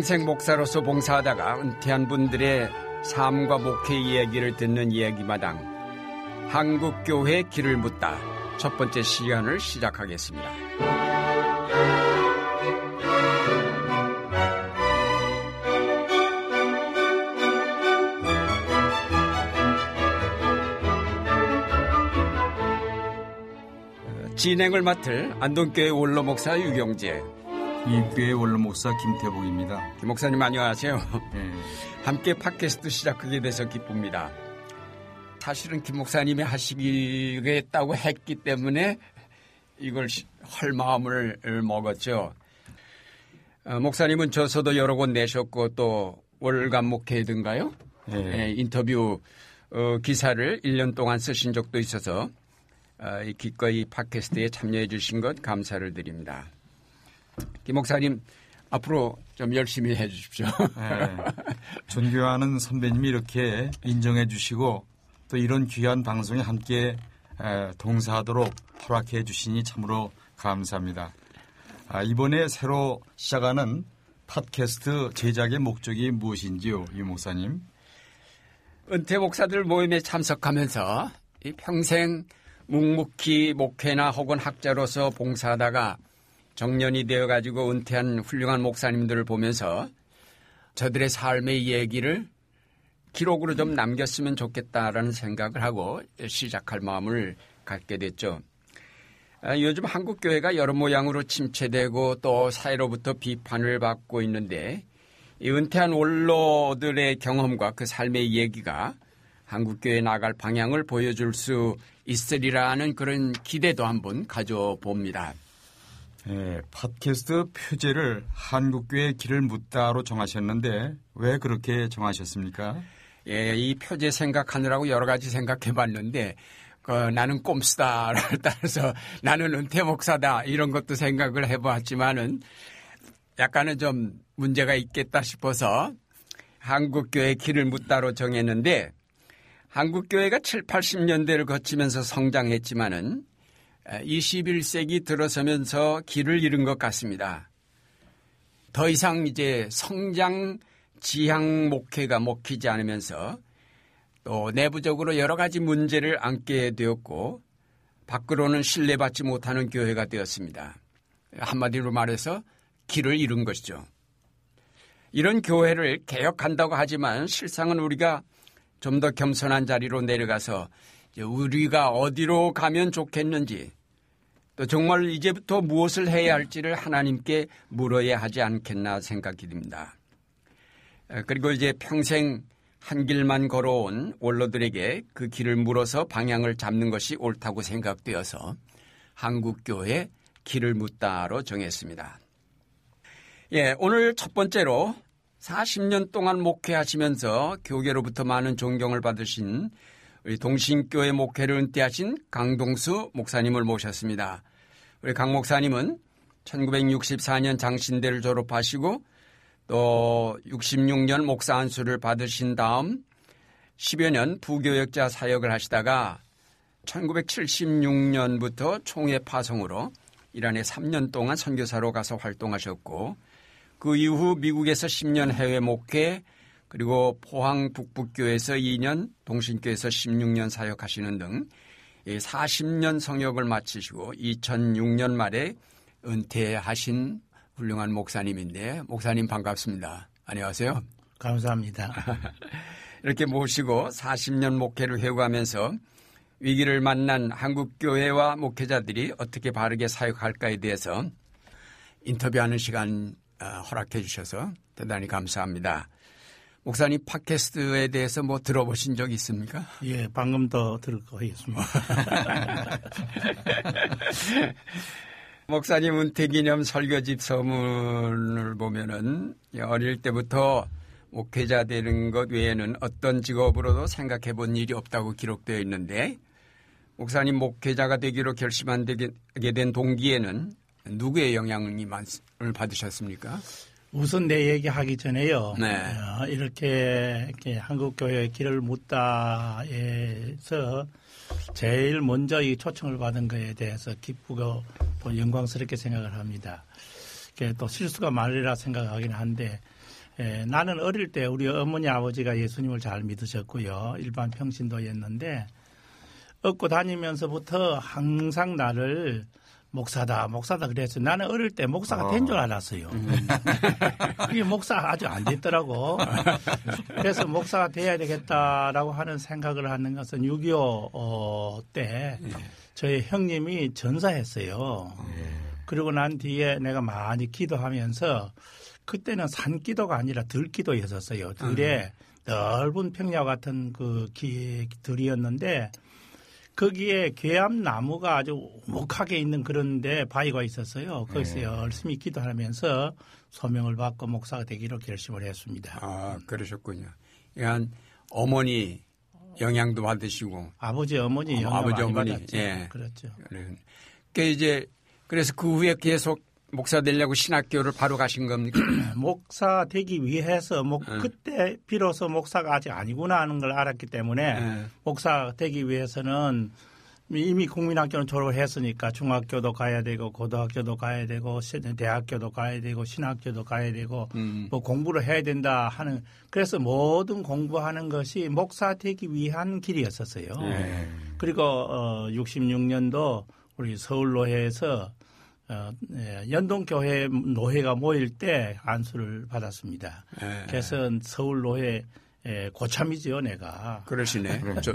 평생 목사로서 봉사하다가 은퇴한 분들의 삶과 목회 이야기를 듣는 이야기마당 한국교회 길을 묻다 첫 번째 시간을 시작하겠습니다. 진행을 맡을 안동교회 원로 목사 유경재 이교회 원로 목사 김태복입니다. 김 목사님 안녕하세요. 네. 함께 팟캐스트 시작하게 돼서 기쁩니다. 사실은 김 목사님이 하시겠다고 했기 때문에 이걸 할 마음을 먹었죠. 어, 목사님은 저서도 여러 권 내셨고 또 월간 목회든가요? 네. 네, 인터뷰 어, 기사를 1년 동안 쓰신 적도 있어서 어, 이 기꺼이 팟캐스트에 참여해 주신 것 감사를 드립니다. 김 목사님 앞으로 좀 열심히 해 주십시오. 네. 존경하는 선배님이 이렇게 인정해 주시고 또 이런 귀한 방송에 함께 동사하도록 허락해 주시니 참으로 감사합니다. 아, 이번에 새로 시작하는 팟캐스트 제작의 목적이 무엇인지요, 유 목사님? 은퇴 목사들 모임에 참석하면서 평생 묵묵히 목회나 혹은 학자로서 봉사하다가 정년이 되어 가지고 은퇴한 훌륭한 목사님들을 보면서 저들의 삶의 얘기를 기록으로 좀 남겼으면 좋겠다라는 생각을 하고 시작할 마음을 갖게 됐죠. 아, 요즘 한국 교회가 여러 모양으로 침체되고 또 사회로부터 비판을 받고 있는데 이 은퇴한 원로들의 경험과 그 삶의 얘기가 한국 교회 나갈 방향을 보여줄 수 있으리라는 그런 기대도 한번 가져봅니다. 예, 팟캐스트 표제를 한국교회 길을 묻다로 정하셨는데 왜 그렇게 정하셨습니까? 예, 이 표제 생각하느라고 여러 가지 생각해 봤는데 그 나는 꼼수다를 따라서 나는 은퇴 목사다 이런 것도 생각을 해보았지만은 약간은 좀 문제가 있겠다 싶어서 한국교회 길을 묻다로 정했는데 한국교회가 7, 80년대를 거치면서 성장했지만은 21세기 들어서면서 길을 잃은 것 같습니다. 더 이상 이제 성장 지향 목회가 먹히지 않으면서 또 내부적으로 여러 가지 문제를 안게 되었고 밖으로는 신뢰받지 못하는 교회가 되었습니다. 한마디로 말해서 길을 잃은 것이죠. 이런 교회를 개혁한다고 하지만 실상은 우리가 좀 더 겸손한 자리로 내려가서 우리가 어디로 가면 좋겠는지 또 정말 이제부터 무엇을 해야 할지를 하나님께 물어야 하지 않겠나 생각이 듭니다. 그리고 이제 평생 한 길만 걸어온 원로들에게 그 길을 물어서 방향을 잡는 것이 옳다고 생각되어서 한국교회 길을 묻다로 정했습니다. 예, 오늘 첫 번째로 40년 동안 목회하시면서 교계로부터 많은 존경을 받으신 우리 동신교회 목회를 은퇴하신 강동수 목사님을 모셨습니다. 우리 강 목사님은 1964년 장신대를 졸업하시고 또 66년 목사 안수를 받으신 다음 10여 년 부교역자 사역을 하시다가 1976년부터 총회 파송으로 이란에 3년 동안 선교사로 가서 활동하셨고 그 이후 미국에서 10년 해외 목회 그리고 포항 북북교에서 2년 동신교에서 16년 사역하시는 등 40년 성역을 마치시고 2006년 말에 은퇴하신 훌륭한 목사님인데 목사님 반갑습니다. 안녕하세요. 감사합니다. 이렇게 모시고 40년 목회를 회고하면서 위기를 만난 한국교회와 목회자들이 어떻게 바르게 사역할까에 대해서 인터뷰하는 시간 어, 허락해 주셔서 대단히 감사합니다. 목사님 팟캐스트에 대해서 뭐 들어보신 적 있습니까? 예, 방금 더 들을 거 있습니다. 목사님 은퇴 기념 설교집 서문을 보면은 어릴 때부터 목회자 되는 것 외에는 어떤 직업으로도 생각해 본 일이 없다고 기록되어 있는데 목사님 목회자가 되기로 결심하게 된 동기에는 누구의 영향을 받으셨습니까? 우선 내 얘기하기 전에요. 네. 어, 이렇게, 이렇게 한국 교회의 길을 묻다에서 제일 먼저 이 초청을 받은 것에 대해서 기쁘고 또 영광스럽게 생각을 합니다. 또 실수가 말이라 생각하긴 한데 예, 나는 어릴 때 우리 어머니 아버지가 예수님을 잘 믿으셨고요. 일반 평신도였는데 얻고 다니면서부터 항상 나를 목사다, 목사다 그래서 나는 어릴 때 목사가 된줄 알았어요. 음. 그게 목사 아주 안 됐더라고. 그래서 목사가 돼야 되겠다라고 하는 생각을 하는 것은 6.25때 어, 저희 형님이 전사했어요. 그리고 난 뒤에 내가 많이 기도하면서 그때는 산 기도가 아니라 들 기도였었어요. 들에 넓은 평야 같은 그 기, 들이었는데 거기에 괴암 나무가 아주 목하게 있는 그런데 바위가 있었어요. 거기서 네. 열심히 기도하면서 소명을 받고 목사가 되기로 결심을 했습니다. 아 그러셨군요. 그러니까 어머니 영향도 받으시고 아버지 어머니 영향 아버지 어머니 받았죠. 예 그렇죠. 그 이제 그래서 그 후에 계속 목사 되려고 신학교를 바로 가신 겁니까? 목사 되기 위해서 뭐 네. 그때 비로소 목사가 아직 아니구나 하는 걸 알았기 때문에 네. 목사 되기 위해서는 이미 국민학교는 졸업을 했으니까 중학교도 가야 되고 고등학교도 가야 되고 대학교도 가야 되고 신학교도 가야 되고 음. 뭐 공부를 해야 된다 하는 그래서 모든 공부하는 것이 목사 되기 위한 길이었었어요. 네. 그리고 어 66년도 우리 서울로회에서 어, 예, 연동교회 노회가 모일 때 안수를 받았습니다. 네. 그래서 서울 노회 예, 고참이죠, 내가. 그러시네. 저,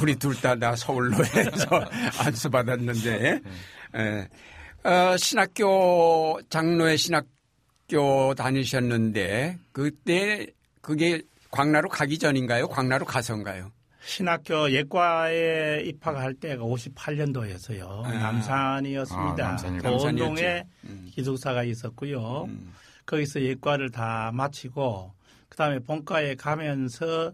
우리 둘 다 나 서울 노회에서 안수 받았는데, 예. 어, 신학교 장로의 신학교 다니셨는데 그때 그게 광나루 가기 전인가요? 광나루 가서인가요? 신학교 예과에 입학할 때가 58년도였어요. 아. 남산이었습니다. 아, 도원동에 음. 기숙사가 있었고요. 음. 거기서 예과를 다 마치고 그다음에 본과에 가면서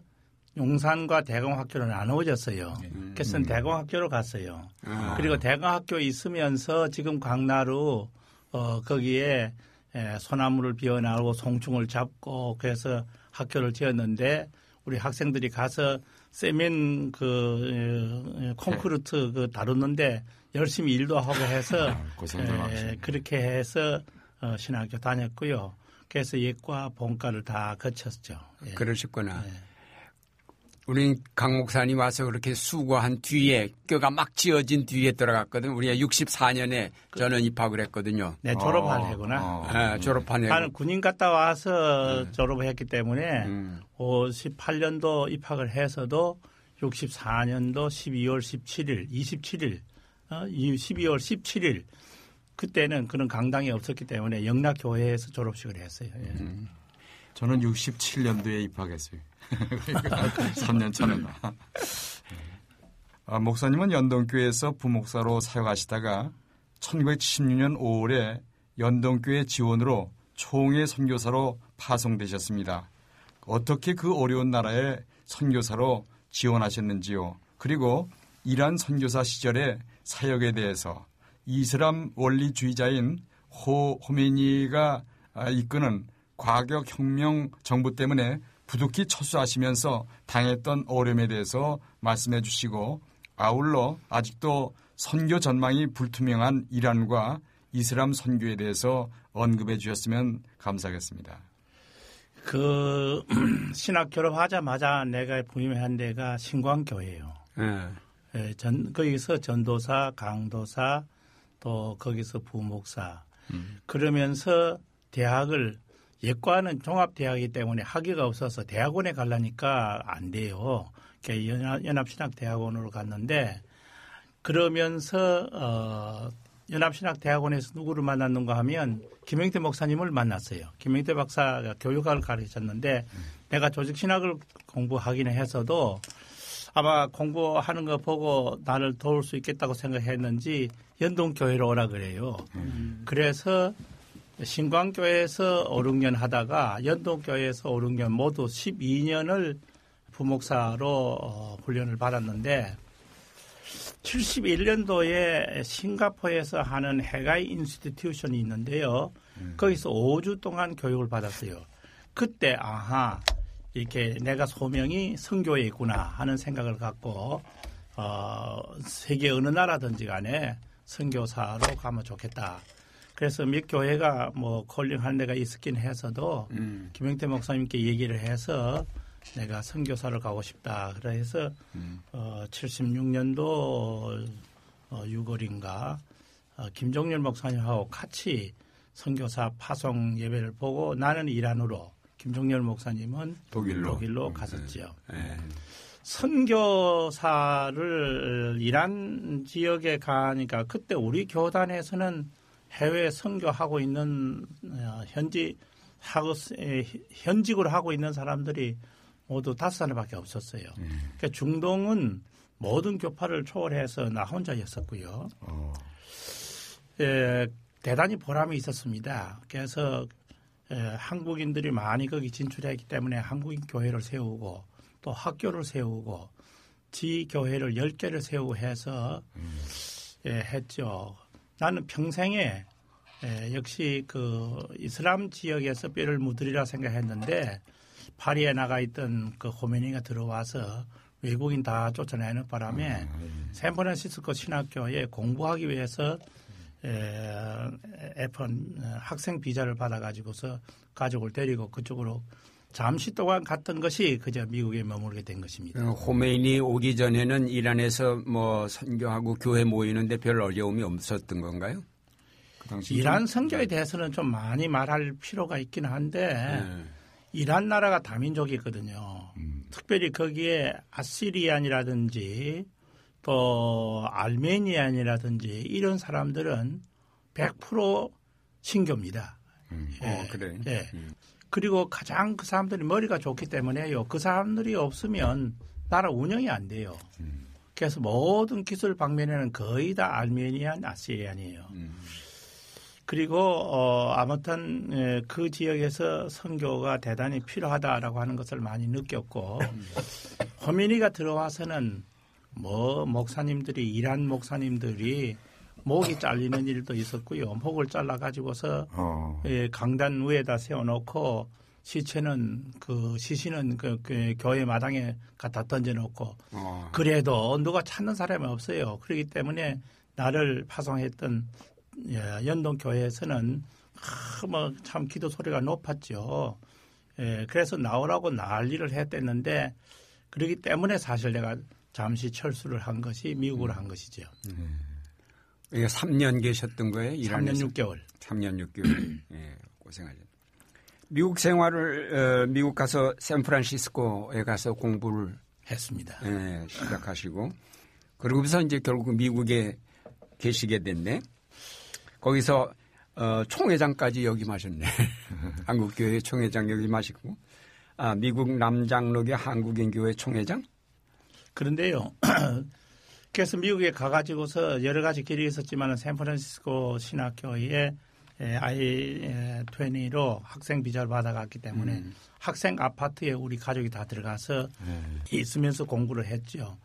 용산과 대공학교로 나누어졌어요. 음. 그래서 음. 대공학교로 갔어요. 아. 그리고 대공학교 있으면서 지금 강나루 어 거기에 에, 소나무를 비워나고 송충을 잡고 그래서 학교를 지었는데 우리 학생들이 가서 세멘 그 콘크리트 그 다루는데 열심히 일도 하고 해서 아, 에, 그렇게 해서 어, 신학교 다녔고요. 그래서 예과 본과를 다 거쳤죠. 예. 그러셨구나. 예. 우리 강 목사님 와서 그렇게 수고한 뒤에 뼈가 막 지어진 뒤에 들어갔거든. 우리가 64년에 저는 입학을 했거든요. 네, 졸업한 어, 해구나. 어, 네, 졸업한 해. 나는 군인 갔다 와서 네. 졸업을 했기 때문에 음. 58년도 입학을 해서도 64년도 12월 17일, 27일, 어, 12월 17일 그때는 그런 강당이 없었기 때문에 영락교회에서 졸업식을 했어요. 예. 음. 저는 67년도에 입학했어요. 3년 차는. 아, 목사님은 연동교회에서 부목사로 사역하시다가 1976년 5월에 연동교회 지원으로 총회 선교사로 파송되셨습니다. 어떻게 그 어려운 나라에 선교사로 지원하셨는지요. 그리고 이란 선교사 시절의 사역에 대해서 이슬람 원리주의자인 호 호메니가 이끄는 과격 혁명 정부 때문에 부득이 철수하시면서 당했던 어려움에 대해서 말씀해 주시고 아울러 아직도 선교 전망이 불투명한 이란과 이슬람 선교에 대해서 언급해 주셨으면 감사하겠습니다. 그 신학 졸업하자마자 내가 부임한 데가 신광교회예요. 네. 네, 전 거기서 전도사, 강도사, 또 거기서 부목사. 음. 그러면서 대학을 예과는 종합대학이기 때문에 학위가 없어서 대학원에 가려니까 안 돼요. 연합신학대학원으로 갔는데 그러면서 어 연합신학대학원에서 누구를 만났는가 하면 김영태 목사님을 만났어요. 김영태 박사가 교육학을 가르쳤는데 음. 내가 조직신학을 공부하기는 해서도 아마 공부하는 거 보고 나를 도울 수 있겠다고 생각했는지 연동교회로 오라 그래요. 음. 그래서 신광교회에서 5, 6년 하다가 연동교회에서 5, 6년 모두 12년을 부목사로 어, 훈련을 받았는데 71년도에 싱가포르에서 하는 Haggai Institution이 있는데요. 음. 거기서 5주 동안 교육을 받았어요. 그때 아하 이렇게 내가 소명이 선교에 있구나 하는 생각을 갖고 어, 세계 어느 나라든지 간에 선교사로 가면 좋겠다. 그래서 몇 교회가 뭐 calling하는 데가 있었긴 해서도 음. 김영태 목사님께 얘기를 해서 내가 선교사를 가고 싶다. 그래서 음. 어, 76년도 어, 6월인가 어, 김종렬 목사님하고 같이 선교사 파송 예배를 보고 나는 이란으로 김종렬 목사님은 독일로. 독일로 갔었지요. 예. 선교사를 이란 지역에 가니까 그때 우리 교단에서는 해외 선교하고 있는 어, 현지 하고 에, 현직으로 하고 있는 사람들이 모두 다섯 사람밖에 없었어요. 그러니까 중동은 모든 교파를 초월해서 나 혼자였었고요. 어. 에, 대단히 보람이 있었습니다. 그래서 에, 한국인들이 많이 거기 진출했기 때문에 한국인 교회를 세우고 또 학교를 세우고 지 교회를 10개를 세우고 해서 예, 했죠. 나는 평생에 예, 역시 그 이슬람 지역에서 뼈를 묻으리라 생각했는데 파리에 나가 있던 그 호메니가 들어와서 외국인 다 쫓아내는 바람에 샌프란시스코 신학교에 공부하기 위해서 에, F1 학생 비자를 받아가지고서 가족을 데리고 그쪽으로 잠시 동안 갔던 것이 그저 미국에 머물게 된 것입니다. 그 호메인이 오기 전에는 이란에서 뭐 선교하고 교회 모이는데 별 어려움이 없었던 건가요? 그 이란 선교에 대해서는 좀 많이 말할 필요가 있긴 한데 네. 이란 나라가 다민족이거든요. 특별히 거기에 아시리안이라든지 또 알메니안이라든지 이런 사람들은 100% 신교입니다. 어, 그래. 예. 그리고 가장 그 사람들이 머리가 좋기 때문에요. 그 사람들이 없으면 나라 운영이 안 돼요. 그래서 모든 기술 방면에는 거의 다 알메니안, 아시리안이에요. 그리고 어 아무튼 예, 그 지역에서 선교가 대단히 필요하다라고 하는 것을 많이 느꼈고 호미니가 들어와서는 뭐 목사님들이 이란 목사님들이 목이 잘리는 일도 있었고요. 목을 잘라 가지고서 어. 예, 강단 위에다 세워놓고 시체는 그 시신은 그, 그 교회 마당에 갖다 던져놓고 어. 그래도 누가 찾는 사람이 없어요. 그렇기 때문에 나를 파송했던 예, 연동 교회에서는 아, 뭐참 기도 소리가 높았죠. 예, 그래서 나오라고 난리를 했댔는데 그렇기 때문에 사실 내가 잠시 철수를 한 것이 미국으로 한 것이죠. 이 게 3년 계셨던 거예요? 3년 이란에서? 6개월. 3년 6개월. 예, 고생하셨. 미국 생활을 어, 미국 가서 샌프란시스코에 가서 공부를 했습니다. 예, 시작하시고 그러고서 이제 결국 미국에 계시게 됐네. 거기서 어, 총회장까지 역임하셨네. 한국교회 총회장 역임하시고 아 미국 남장로교 한국인교회 총회장. 그런데요. 그래서 미국에 가가지고서 여러 가지 길이 있었지만 샌프란시스코 신학교에 I-20로 학생 비자를 받아갔기 때문에 학생 아파트에 우리 가족이 다 들어가서 있으면서 공부를 했죠.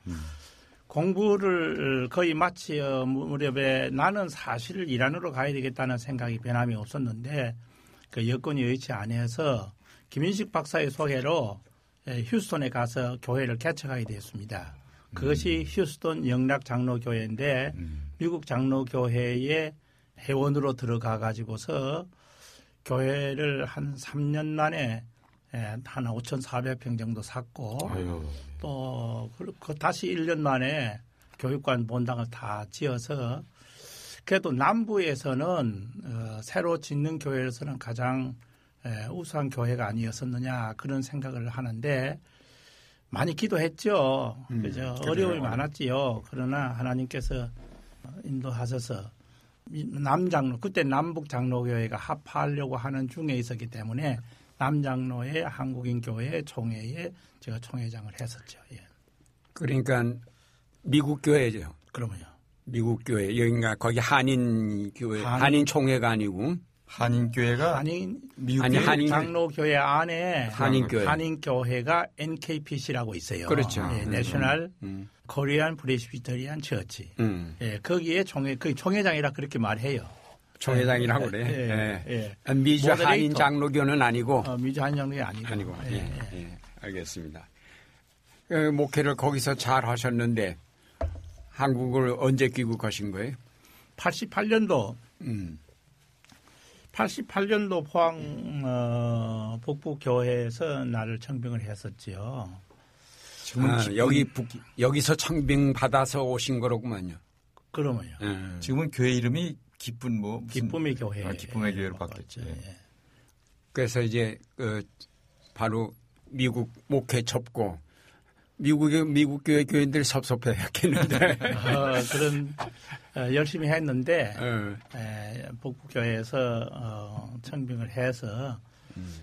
공부를 거의 마치 무렵에 나는 사실 이란으로 가야 되겠다는 생각이 변함이 없었는데 그 여건이 여의치 않아서 김인식 박사의 소개로 휴스턴에 가서 교회를 개척하게 되었습니다. 그것이 휴스턴 영락 장로교회인데 미국 장로교회의 회원으로 들어가 가지고서 교회를 한 3년 만에 한 5,400평 정도 샀고 아유. 또 그- 그 다시 1년 만에 교육관 본당을 다 지어서 그래도 남부에서는 어, 새로 짓는 교회에서는 가장 에, 우수한 교회가 아니었었느냐 그런 생각을 하는데 많이 기도했죠. 음, 그죠. 어려움이 많았지요. 그러나 하나님께서 인도하셔서 이 남장로 그때 남북 장로교회가 합하려고 하는 중에 있었기 때문에 남장로의 한국인 교회 총회에 제가 총회장을 했었죠. 예. 그러니까 미국 교회죠. 그러면요. 미국 교회 여기가 거기 한인 교회 한인- 한인, 총회가 아니고 한인교회가 한인 미국 아니, 한인- 장로교회 안에 한인 교회. 한인 교회가 NKPC라고 있어요. 그렇죠. 예, 음. National 음. Korean Presbyterian Church. 음. 예, 거기에 총회 그 총회장이라 그렇게 말해요. 총회장이라고 예, 그래. 예, 예. 예. 미주 모더레이터. 한인 장로교는 아니고 어, 미주 한인 장로교 아니고. 아니고. 예, 예. 알겠습니다. 그 목회를 거기서 잘 하셨는데 한국을 언제 귀국하신 거예요? 88년도 음. 88년도 포항 어, 북부 교회에서 나를 청빙을 했었지요. 아, 여기 북, 여기서 청빙 받아서 오신 거로구만요. 그러면요. 음. 지금은 교회 이름이 기쁜 뭐 무슨 기쁨의 교회. 아, 기쁨의 교회로 바뀌었죠. 예. 그래서 이제 그 바로 미국 목회 접고 미국의 미국 교회 교인들이 섭섭해했겠는데. 어, 그런 어, 열심히 했는데 어. 에, 북부교회에서 어, 청빙을 해서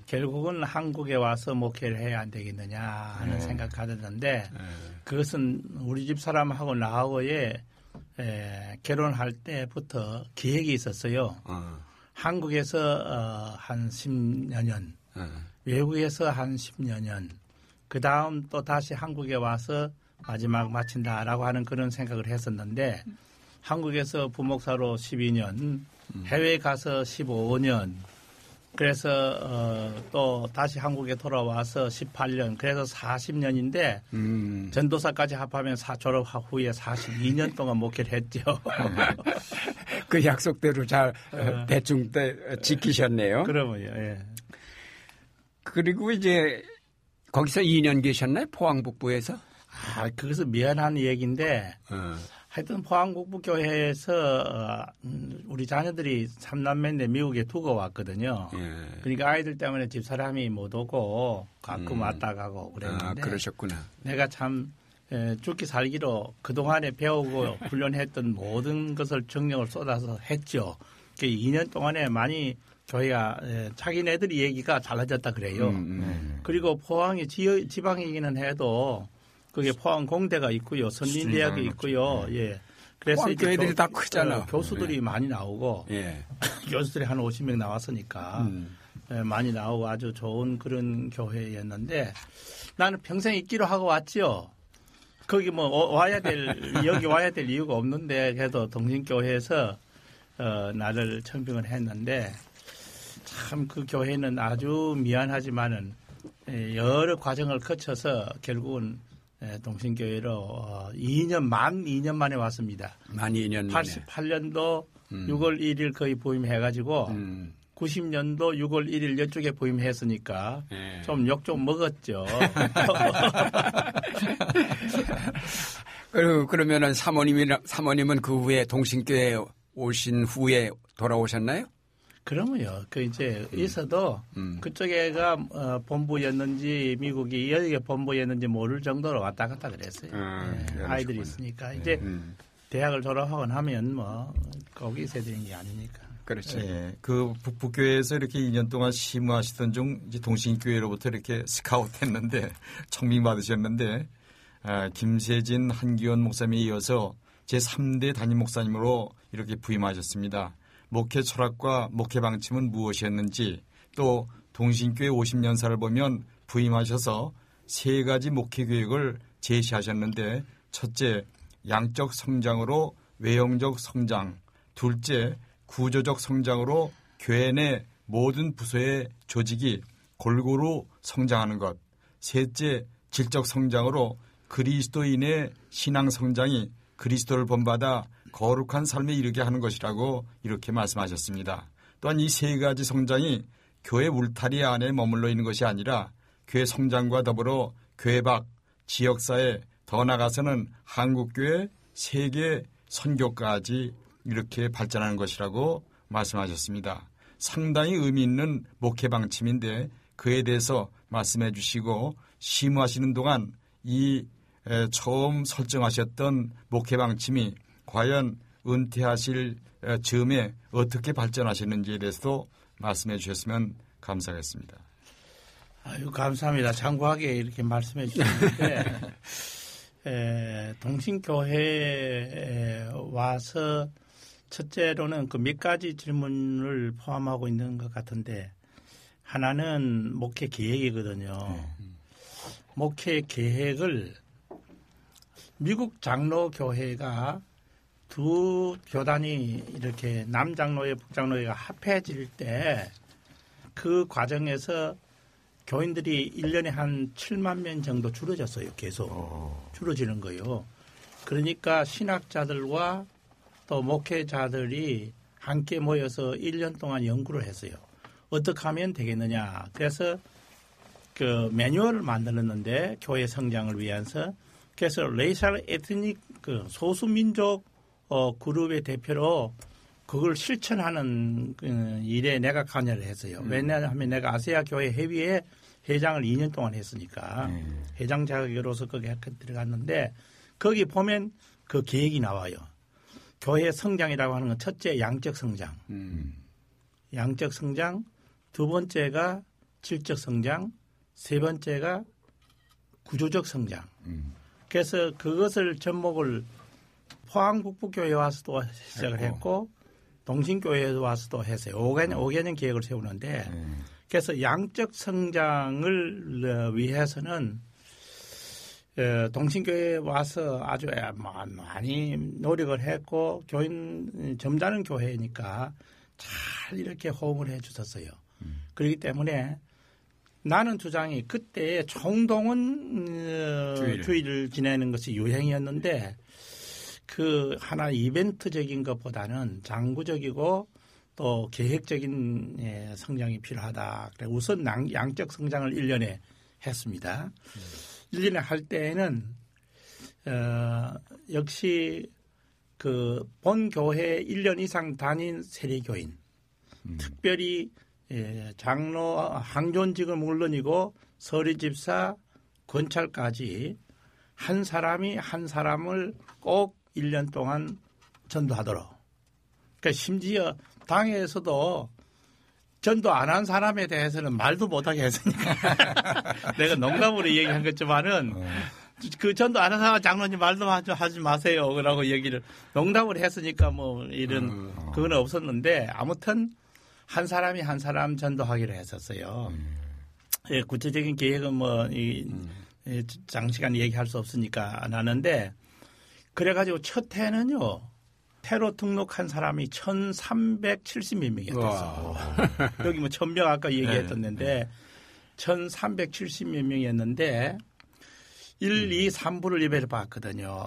결국은 한국에 와서 목회를 해야 안 되겠느냐 하는 네. 생각하였는데 어. 그것은 우리 집 사람하고 나하고의 에, 결혼할 때부터 계획이 있었어요. 어. 한국에서 어, 한 10여 년, 어. 외국에서 한 10여 년, 그 다음 또 다시 한국에 와서 마지막 마친다라고 하는 그런 생각을 했었는데 한국에서 부목사로 12년, 해외에 가서 15년, 그래서 어, 또 다시 한국에 돌아와서 18년, 그래서 40년인데 음. 전도사까지 합하면 사, 졸업 후에 42년 동안 목회를 했죠. 그 약속대로 잘 어, 어. 대충 때 지키셨네요. 그러면요. 예. 그리고 이제 거기서 2년 계셨나요? 포항 북부에서? 아, 그것은 미안한 얘기인데 어. 하여튼 포항국부교회에서 어, 음, 우리 자녀들이 삼남매인데 미국에 두고 왔거든요. 예. 그러니까 아이들 때문에 집사람이 못 오고 가끔 음. 왔다 가고 아, 그랬는데 그러셨구나. 내가 참 에, 죽기 살기로 그동안에 배우고 훈련했던 모든 것을 정력을 쏟아서 했죠. 그 2년 동안에 많이 에, 자기네들이 얘기가 달라졌다 그래요. 음, 음. 네. 그리고 포항이 지, 지방이기는 해도 그게 포항 공대가 있고요. 선린대학이 수준이 있고요. 예. 그래서 이제 교회들이 교- 다 크잖아. 어, 교수들이 네. 많이 나오고 예. 교수들이 한 50명 나왔으니까 음. 예, 많이 나오고 아주 좋은 그런 교회였는데 나는 평생 있기로 하고 왔죠. 거기 뭐 어, 와야 될 여기 와야 될 이유가 없는데 그래도 동신교회에서 어, 나를 청빙을 했는데 참 그 교회는 아주 미안하지만은 예, 여러 과정을 거쳐서 결국은 예, 동신교회로 어, 2년 만 2년 만에 왔습니다. 만 2년 만에. 88년도 음. 6월 1일 거의 부임해가지고 음. 90년도 6월 1일 이쪽에 부임했으니까 예. 좀욕좀 먹었죠. 그리고 그러면은 사모님이나 사모님은 그 후에 동신교회 오신 후에 돌아오셨나요? 그러면요. 그 이제 있어도 음. 그쪽에가 어, 본부였는지 미국이 여기가 본부였는지 모를 정도로 왔다 갔다 그랬어요. 아, 예, 그러셨구나. 아이들이 있으니까 이제 음. 대학을 졸업하고 나면 뭐 거기 있어야 되는 게 아니니까. 그렇죠. 예, 그 북부교회에서 이렇게 2년 동안 심무하시던 중 이제 동신교회로부터 이렇게 스카웃했는데 청빙 받으셨는데 아, 김세진 한기원 목사님에 이어서 제 3대 담임 목사님으로 이렇게 부임하셨습니다. 목회 철학과 목회 방침은 무엇이었는지 또 동신교회 50년사를 보면 부임하셔서 세 가지 목회 계획을 제시하셨는데 첫째 양적 성장으로 외형적 성장, 둘째 구조적 성장으로 교회 내 모든 부서의 조직이 골고루 성장하는 것. 셋째, 질적 성장으로 그리스도인의 신앙 성장이 그리스도를 본받아 거룩한 삶에 이르게 하는 것이라고 이렇게 말씀하셨습니다. 또한 이 세 가지 성장이 교회 울타리 안에 머물러 있는 것이 아니라 교회 성장과 더불어 교회 밖 지역사회 더 나가서는 한국교회 세계 선교까지 이렇게 발전하는 것이라고 말씀하셨습니다. 상당히 의미 있는 목회 방침인데 그에 대해서 말씀해 주시고 심호하시는 동안 이 에, 처음 설정하셨던 목회 방침이 과연 은퇴하실 에, 즈음에 어떻게 발전하셨는지에 대해서도 말씀해 주셨으면 감사하겠습니다. 아유 감사합니다. 장구하게 이렇게 말씀해 주셨는데 에, 동신교회에 와서 첫째로는 그 몇 가지 질문을 포함하고 있는 것 같은데 하나는 목회 계획이거든요. 목회 계획을 미국 장로 교회가 두 교단이 이렇게 남장로회 북장로회가 합해질 때 그 과정에서 교인들이 1년에 한 7만 명 정도 줄어졌어요. 계속 줄어지는 거요. 그러니까 신학자들과 또 목회자들이 함께 모여서 1년 동안 연구를 했어요. 어떻게 하면 되겠느냐. 그래서 그 매뉴얼을 만들었는데 교회 성장을 위해서 그래서 racial ethnic 그 소수민족 어 그룹의 대표로 그걸 실천하는 그 일에 내가 관여를 했어요. 음. 왜냐하면 내가 아세아 교회 회의에 회장을 2년 동안 했으니까 음. 회장 자격으로서 거기 들어갔는데 거기 보면 그 계획이 나와요. 교회 성장이라고 하는 건 첫째 양적 성장, 음. 양적 성장, 두 번째가 질적 성장, 세 번째가 구조적 성장. 음. 그래서 그것을 접목을 포항북부교회 와서도 시작을 했고 동신교회에 와서도 했어요. 5개년, 5개년 계획을 세우는데 음. 그래서 양적 성장을 어, 위해서는 어, 동신교회에 와서 아주 많이 노력을 했고 교인 점잖은 교회니까 잘 이렇게 호응을 해 주셨어요. 음. 그렇기 때문에 나는 주장이 그때 총동원 어, 주의를. 주의를 지내는 것이 유행이었는데 그 하나 이벤트적인 것보다는 장구적이고 또 계획적인 예, 성장이 필요하다. 그래 우선 양적 성장을 1년에 했습니다. 음. 1년에 할 때에는 어, 역시 그 본 교회 1년 이상 다닌 세례교인 음. 특별히 예, 장로 항존직은 물론이고 서리집사 권찰까지 한 사람이 한 사람을 꼭 1년 동안 전도하도록. 그러니까 심지어 당에서도 전도 안 한 사람에 대해서는 말도 못하게 했으니까 내가 농담으로 얘기한 거지만은 어. 그 전도 안 한 사람 장로님 말도 하지 마세요. 그러고 얘기를 농담으로 했으니까 뭐 이런 어. 그건 없었는데 아무튼 한 사람이 한 사람 전도하기로 했었어요. 음. 예, 구체적인 계획은 뭐, 이, 음. 장시간 얘기할 수 없으니까 안 하는데, 그래가지고 첫 해는요, 테러 등록한 사람이 1,370몇 명이었어요. 여기 뭐 1,000명 아까 얘기했었는데, 네. 1,370몇 명이었는데, 1, 2, 3부를 예배를 봤거든요.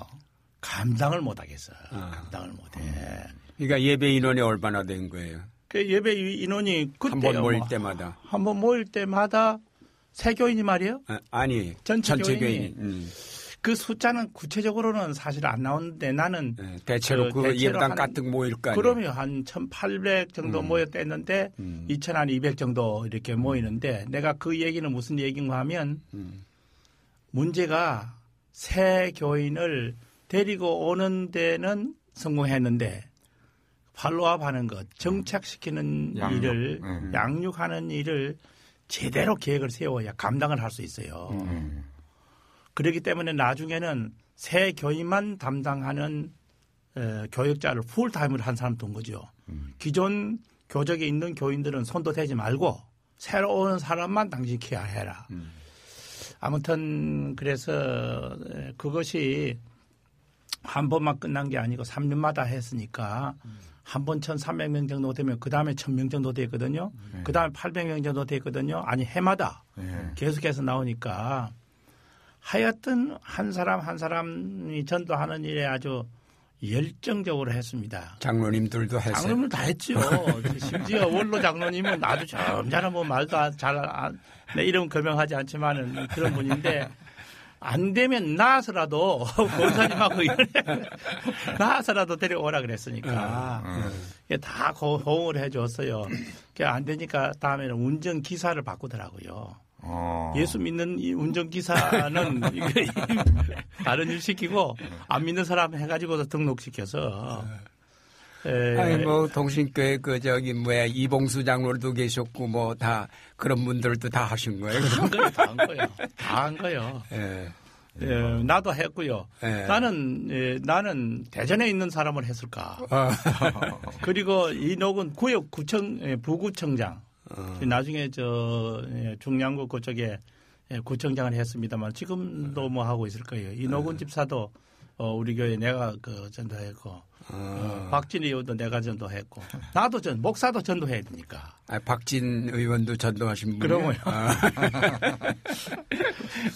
감당을 못 하겠어. 아. 감당을 못 해. 그러니까 예배 인원이 얼마나 된 거예요? 그 예배 인원이 그때 한번 모일 뭐, 때마다 한 번 모일 때마다 세 교인이 말이에요? 아, 니 전체, 전체 교인. 음. 그 숫자는 구체적으로는 사실 안 나오는데 나는 네, 대체로 그, 그 예배당 가득 모일 거 아니에요? 그러면 한1,800 정도 음. 모였댔는데 음. 2,200 정도 이렇게 모이는데 내가 그 얘기는 무슨 얘기인가 하면 음. 문제가 새 교인을 데리고 오는 데는 성공했는데 팔로업 하는 것, 정착시키는 양육. 일을 음. 양육하는 일을 제대로 계획을 세워야 감당을 할 수 있어요. 음. 그렇기 때문에 나중에는 새 교인만 담당하는 에, 교육자를 풀타임으로 한 사람 둔 거죠. 음. 기존 교적에 있는 교인들은 손도 대지 말고 새로 오는 사람만 당신 케어 해라. 음. 아무튼 그래서 그것이 한 번만 끝난 게 아니고 3년마다 했으니까 음. 한번 1,300명 정도 되면 그 다음에 1,000명 정도 되거든요. 네. 그 다음에 800명 정도 되거든요. 아니 해마다 네. 계속해서 나오니까 하여튼 한 사람 한 사람이 전도하는 일에 아주 열정적으로 했습니다. 장로님들도 했어요. 장로님 다 했죠. 심지어 원로 장로님은 아주 점잖은 뭐 말도 잘, 내 이름 거명하지 않지만은 그런 분인데 안 되면 나와서라도 권사님하고 나와서라도 데려오라 그랬으니까 음. 다 호응을 해줬어요. 안 되니까 다음에는 운전 기사를 바꾸더라고요. 어. 예수 믿는 이 운전기사는 다른 일 시키고 안 믿는 사람 해가지고서 등록시켜서 에. 아니 뭐 동신교회 그 저기 뭐야 이봉수 장로도 계셨고 뭐 다 그런 분들도 다 하신 거예요. 다한 거예요, 다 한 거예요, 다한 거예요. 예. 예, 나도 했고요. 예. 나는 예, 나는 대전에 있는 사람을 했을까. 아. 그리고 이녹은 구역 구청 예, 부구청장. 어. 나중에 저 예, 중량구 그쪽에 예, 구청장을 했습니다만 지금도 뭐 하고 있을 거예요. 이녹은 집사도 어, 우리 교회 내가 그 전도했고 아. 어, 박진 의원도 내가 전도했고 나도 전 목사도 전도해야 되니까. 아, 박진 의원도 전도하신 분이요. 그럼요. 아.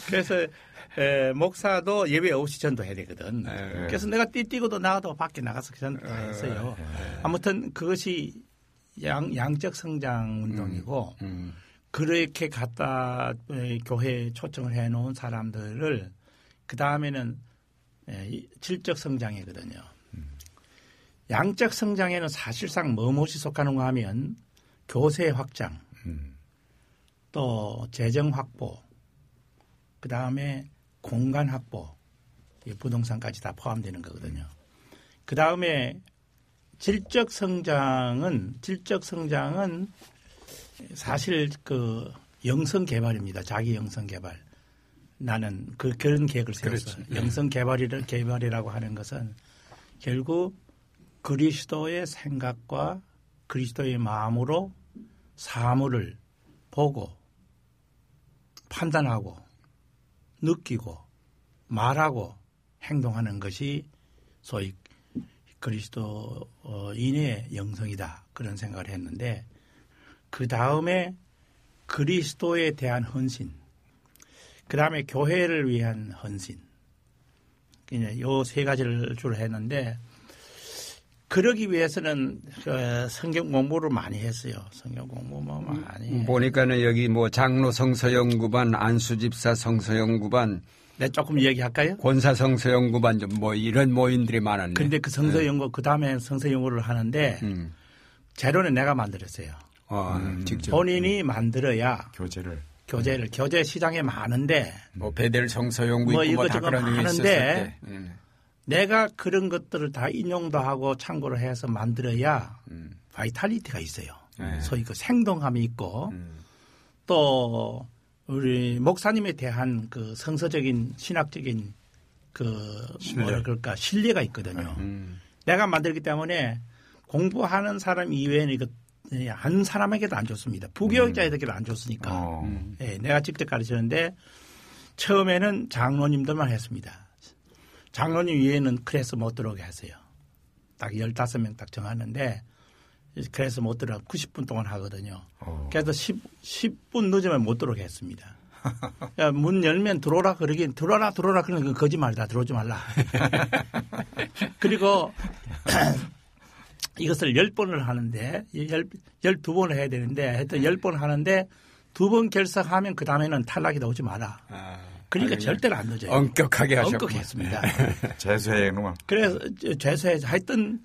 그래서 에, 목사도 예배 없이 전도해야 되거든. 네. 그래서 내가 띠뛰고도 나가도 밖에 나가서 전도했어요. 아무튼 그것이 양, 양적 성장 운동이고 음. 그렇게 갖다 에, 교회에 초청을 해 놓은 사람들을 그 다음에는 질적 성장이거든요. 양적 성장에는 사실상 뭐뭇이 속하는가 하면 교세 확장, 또 재정 확보, 그 다음에 공간 확보, 이 부동산까지 다 포함되는 거거든요. 그 다음에 질적 성장은 질적 성장은 사실 그 영성 개발입니다. 자기 영성 개발. 나는 그 그런 계획을 세웠어. 그렇지. 영성 개발이라 개발이라고 하는 것은 결국 그리스도의 생각과 그리스도의 마음으로 사물을 보고 판단하고 느끼고 말하고 행동하는 것이 소위 그리스도인의 영성이다 그런 생각을 했는데 그 다음에 그리스도에 대한 헌신, 그 다음에 교회를 위한 헌신, 요세 가지를 주로 했는데 그러기 위해서는 그 성경 공부를 많이 했어요. 성경 공부 뭐 많이. 해. 보니까는 여기 뭐 장로 성서 연구반, 안수 집사 성서 연구반, 내 조금 얘기할까요? 권사 성서 연구반 좀뭐 이런 모임들이 많았네. 근데 그 성서 연구 그 다음에 성서 연구를 하는데 음. 재료는 내가 만들었어요. 어, 직접 본인이 만들어야 교제를 교재를 교재 시장에 많은데 뭐 베델 성서 연구 뭐 있고 뭐다 이것저것 그런 게 있었을 많은데 때. 음. 내가 그런 것들을 다 인용도 하고 참고를 해서 만들어야 음. vitality가 있어요. 네. 소위 그 생동감이 있고 음. 또 우리 목사님에 대한 그 성서적인 신학적인 그 뭐라 그럴까 신뢰가 있거든요. 음. 내가 만들기 때문에 공부하는 사람 이외에는 이거 한 사람에게도 안 좋습니다. 부교육자에게도 안 좋으니까. 어. 예, 내가 직접 가르치는데 처음에는 장로님들만 했습니다. 장로님 위에는 클래스 못 들어오게 했어요. 딱 15명 딱 정하는데 클래스 못 들어 90분 동안 하거든요. 어. 그래서 10, 10 분 늦으면 못 들어오게 했습니다. 야, 문 열면 들어오라 그러긴 들어오라 들어오라 그러는 건 거짓말이다. 들어오지 말라. 그리고 이것을 10번을 하는데 10, 12번을 해야 되는데 하여튼 10번 하는데 두 번 결석하면 그 다음에는 탈락이 나오지 마라. 아, 그러니까 절대로 안 늦어요. 엄격하게 하셨고. 엄격했습니다. 재수해 그만. 그래서 죄수해서 하여튼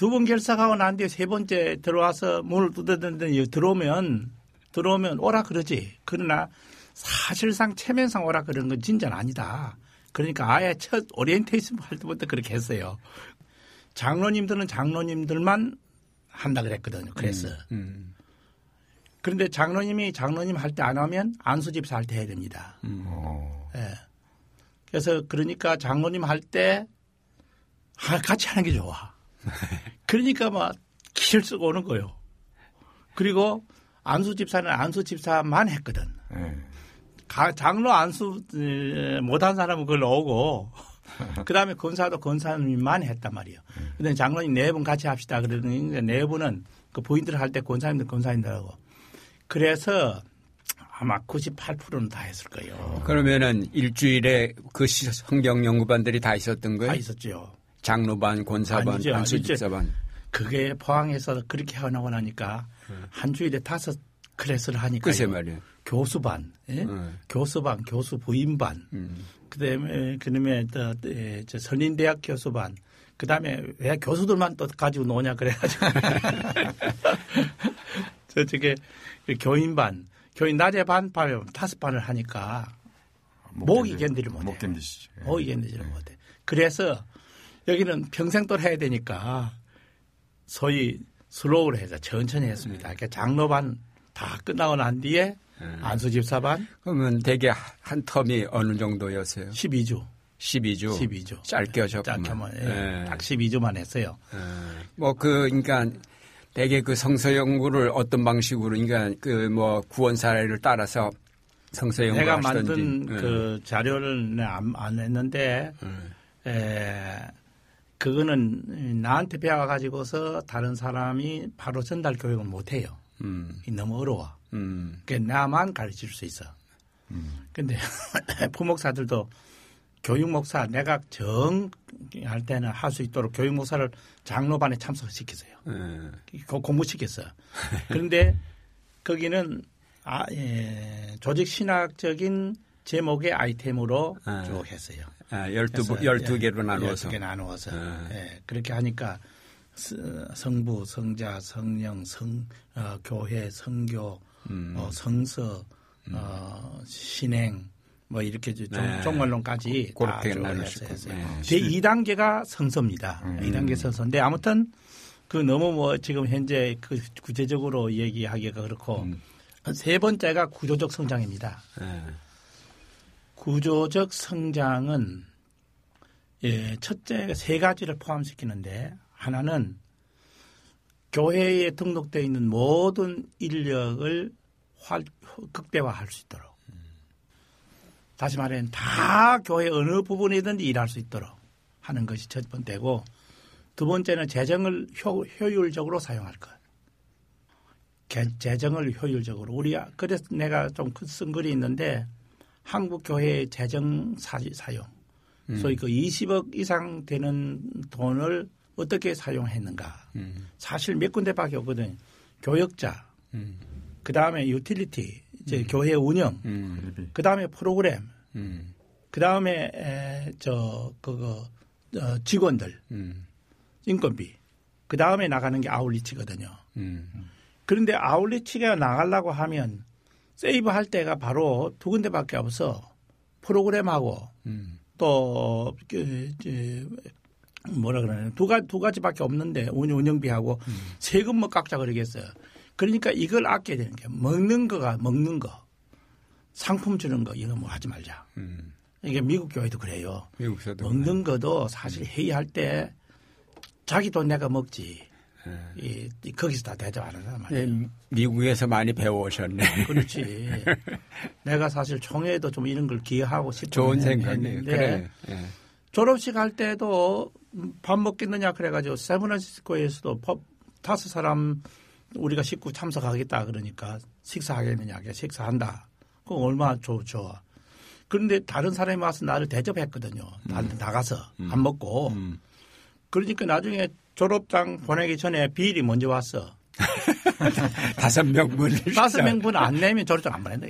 두 번 결석하고 난 뒤에 세 번째 들어와서 문을 두드렸는데 들어오면 들어오면 오라 그러지. 그러나 사실상 체면상 오라 그러는 건 진짜는 아니다. 그러니까 아예 첫 오리엔테이션 할 때부터 그렇게 했어요. 장로님들은 장로님들만 한다 그랬거든요. 그래서 음. 그런데 장로님이 장로님 할 때 안 하면 안수집사 할 때 해야 됩니다. 어. 예. 그래서 그러니까 장로님 할 때 같이 하는 게 좋아. 그러니까 막 기를 쓰고 오는 거요. 그리고 안수 집사는 안수 집사만 했거든. 예. 가- 장로 안수 에, 못한 사람은 그걸 오고 그 다음에 권사도 권사님만 했단 말이에요. 근데 장로님 네 분 같이 합시다. 그러더니 네 분은 그 부인들 할 때 권사님들 권사님들하고 그래서 아마 98%는 다 했을 거예요. 그러면은 일주일에 그 시- 성경 연구반들이 다 있었던 거예요? 다 있었죠. 장로반, 권사반, 아니죠. 안수집사반. 그게 포항에서 그렇게 하고 나니까 한 주일에 다섯 클래스를 하니까 글쎄 말이에요. 교수반, 예? 음. 교수반, 교수 부인반, 음. 그다음에 그다음에 또, 예, 저 선인대학 교수반, 그다음에 왜 교수들만 또 가지고 노냐 그래가지고 저쪽에 그 교인반, 교인 낮에 반, 밤에 다섯 반을 하니까 목이 견디를 못해. 못 견디시죠. 예. 목이 견디지를 못해. 그래서 여기는 평생 또 해야 되니까 소위 슬로우로 해서 천천히 했습니다. 그러니까 장로반 다 끝나고 난 뒤에 안수 집사반 그러면 대개 한 텀이 어느 정도였어요? 12주. 12주. 12주. 짧게 하셨구만. 짧게만, 예, 예. 딱 12주만 했어요. 뭐그 그러니까 대개 그 성서 연구를 어떤 방식으로 그러니까 그 뭐 구원 사례를 따라서 성서 연구 내가. 만든 예. 그 자료를 안, 안 했는데, 예. 에, 그거는 나한테 배워가지고서 다른 사람이 바로 전달 교육을 못해요. 음. 너무 어려워. 음. 그 나만 가르칠 수 있어. 근데 부목사들도 교육 목사 내가 정할 때는 할 수 있도록 교육 목사를 장로반에 참석시켰어요. 예. 공부시켰어요. 그런데 거기는 아, 예, 조직 신학적인 제목의 아이템으로 아. 쭉 했어요. 아, 열두, 열두 예, 개로 나누어서. 열두 개 나누어서. 아. 예, 그렇게 하니까 스- 성부, 성자, 성령, 성, 어, 교회, 성교, 음. 어, 성서, 어, 신행, 뭐 이렇게 좀 네. 종말론까지 그렇게 다 나누시고. 했어요. 네. 제 2단계가 성서입니다. 음. 2단계 성서인데 아무튼 그 너무 뭐 지금 현재 그 구체적으로 얘기하기가 그렇고 음. 세 번째가 구조적 성장입니다. 예. 구조적 성장은 예, 첫째 세 가지를 포함시키는데 하나는 교회에 등록되어 있는 모든 인력을 활, 극대화할 수 있도록 다시 말하면 다 교회 어느 부분이든지 일할 수 있도록 하는 것이 첫 번째고 두 번째는 재정을 효, 효율적으로 사용할 것. 개- 재정을 효율적으로 우리 그래서 내가 좀 쓴 글이 있는데 한국 교회의 재정 사, 사용 소위 그 20억 이상 되는 돈을 어떻게 사용했는가 음. 사실 몇 군데밖에 없거든 교역자 음. 그 다음에 유틸리티 이제 교회 운영 음. 비그 다음에 프로그램 음. 그 다음에 저 그거 어, 직원들 음. 인건비 그 다음에 나가는 게 아울리치거든요. 음. 그런데 아울리치가 나가려고 하면 세이브 할 때가 바로 두 군데밖에 없어 프로그램하고 음. 또 그, 저, 뭐라 그러냐 두 가지 두 가지밖에 없는데 운영 운영비하고 세금 뭐 깎자 그러겠어요. 그러니까 이걸 아껴야 되는 게 먹는 거가 먹는 거 상품 주는 거 이거 뭐 하지 말자. 음. 이게 미국 교회도 그래요. 미국에서도. 먹는 것도 사실 회의할 때 자기 돈 내가 먹지. 예. 이, 이 거기서 다 대접하는 사람 아니에요. 예, 미국에서 많이 배워오셨네. 그렇지. 내가 사실 총회에도 좀 이런 걸 기여하고 싶은 좋은 생각이에요. 그래. 예. 졸업식 할 때도 밥 먹겠느냐 그래가지고 세브란시스코에서도 법- 다섯 사람 우리가 식구 참석하겠다 그러니까 식사하겠느냐 식사한다. 그거 얼마나 좋, 좋아. 그런데 다른 사람이 와서 나를 대접했거든요. 나, 나가서 밥 먹고. 음. 그러니까 나중에 졸업장 보내기 전에 비일이 먼저 왔어. 다섯 명분을. 다섯 명분 안 내면 졸업장 안 보낸다.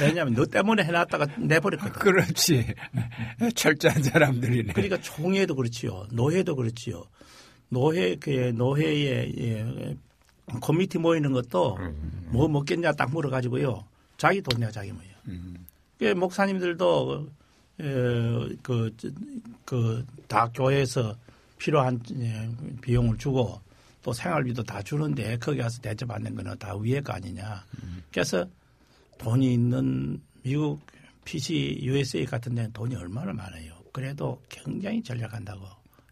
왜냐하면 너 때문에 해놨다가 내버렸거든. 그렇지. 철저한 사람들이네. 그러니까 총회도 그렇지요. 노회도 그렇지요. 노회, 그, 노회에, 예, 커미티 모이는 것도 뭐 먹겠냐 딱 물어가지고요. 자기 돈 내가 자기 뭐예요. 음. 그 목사님들도, 에, 그, 그, 다 교회에서 필요한 예, 비용을 주고 또 생활비도 다 주는데 거기 가서 대접받는 거는 다거 아니냐. 그래서 돈이 있는 미국 PC USA 같은 데는 돈이 얼마나 많아요. 그래도 굉장히 전략한다고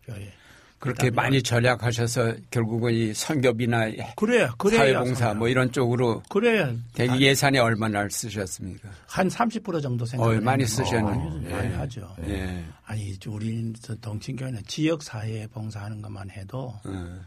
교회. 그렇게 많이 절약하셔서 결국은 이 선교비나 그래, 그래야 사회봉사 뭐 이런 쪽으로 그래야 대기 예산에 얼마나 쓰셨습니까? 한 30% 정도 생각. 어, 많이 쓰셨네. 많이, 예. 많이 하죠. 예. 아니 우리 동친교회는 지역 사회에 봉사하는 것만 해도 어.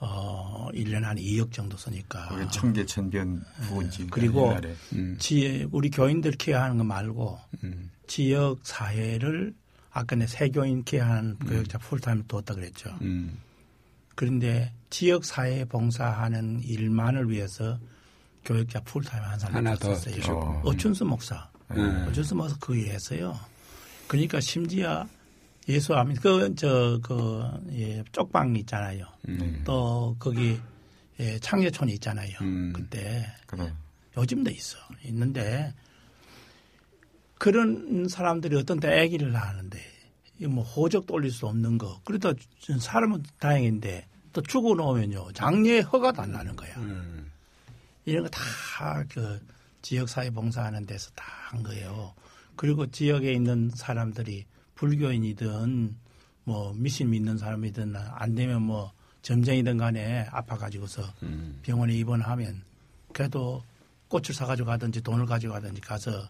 어 1년에 한 2억 정도 쓰니까. 거기 청계 천변 부근지 그리고 옛날에. 음. 지 우리 교인들 케어하는 거 말고 음. 지역 사회를 아까 내 새교인 care하는 교역자 full-time 뒀다 그랬죠. 음. 그런데 지역 사회에 봉사하는 일만을 위해서 교육자 풀타임 한 사람 하나 더 썼어요. 두셨군요. 어춘수 목사. 음. 어춘수 목사 그 일 했어요. 그러니까 심지어 예수 아멘 그저그 예, 쪽방 있잖아요. 음. 또 거기 예, 창녀촌이 있잖아요. 음. 그때 그래. 요즘도 있어. 있는데 그런 사람들이 어떤 때 아기를 낳았는데 이뭐 호적도 올릴 수 없는 거. 그래도 사람은 다행인데 또 죽어 놓으면요 장례 허가도 안 나는 거야. 음. 이런 거 다 그 지역사회 봉사하는 데서 다 한 거예요. 그리고 지역에 있는 사람들이 불교인이든 뭐 미신 믿는 사람이든 안 되면 뭐 점쟁이든 간에 아파가지고서 음. 병원에 입원하면 그래도 꽃을 사가지고 가든지 돈을 가지고 가든지 가서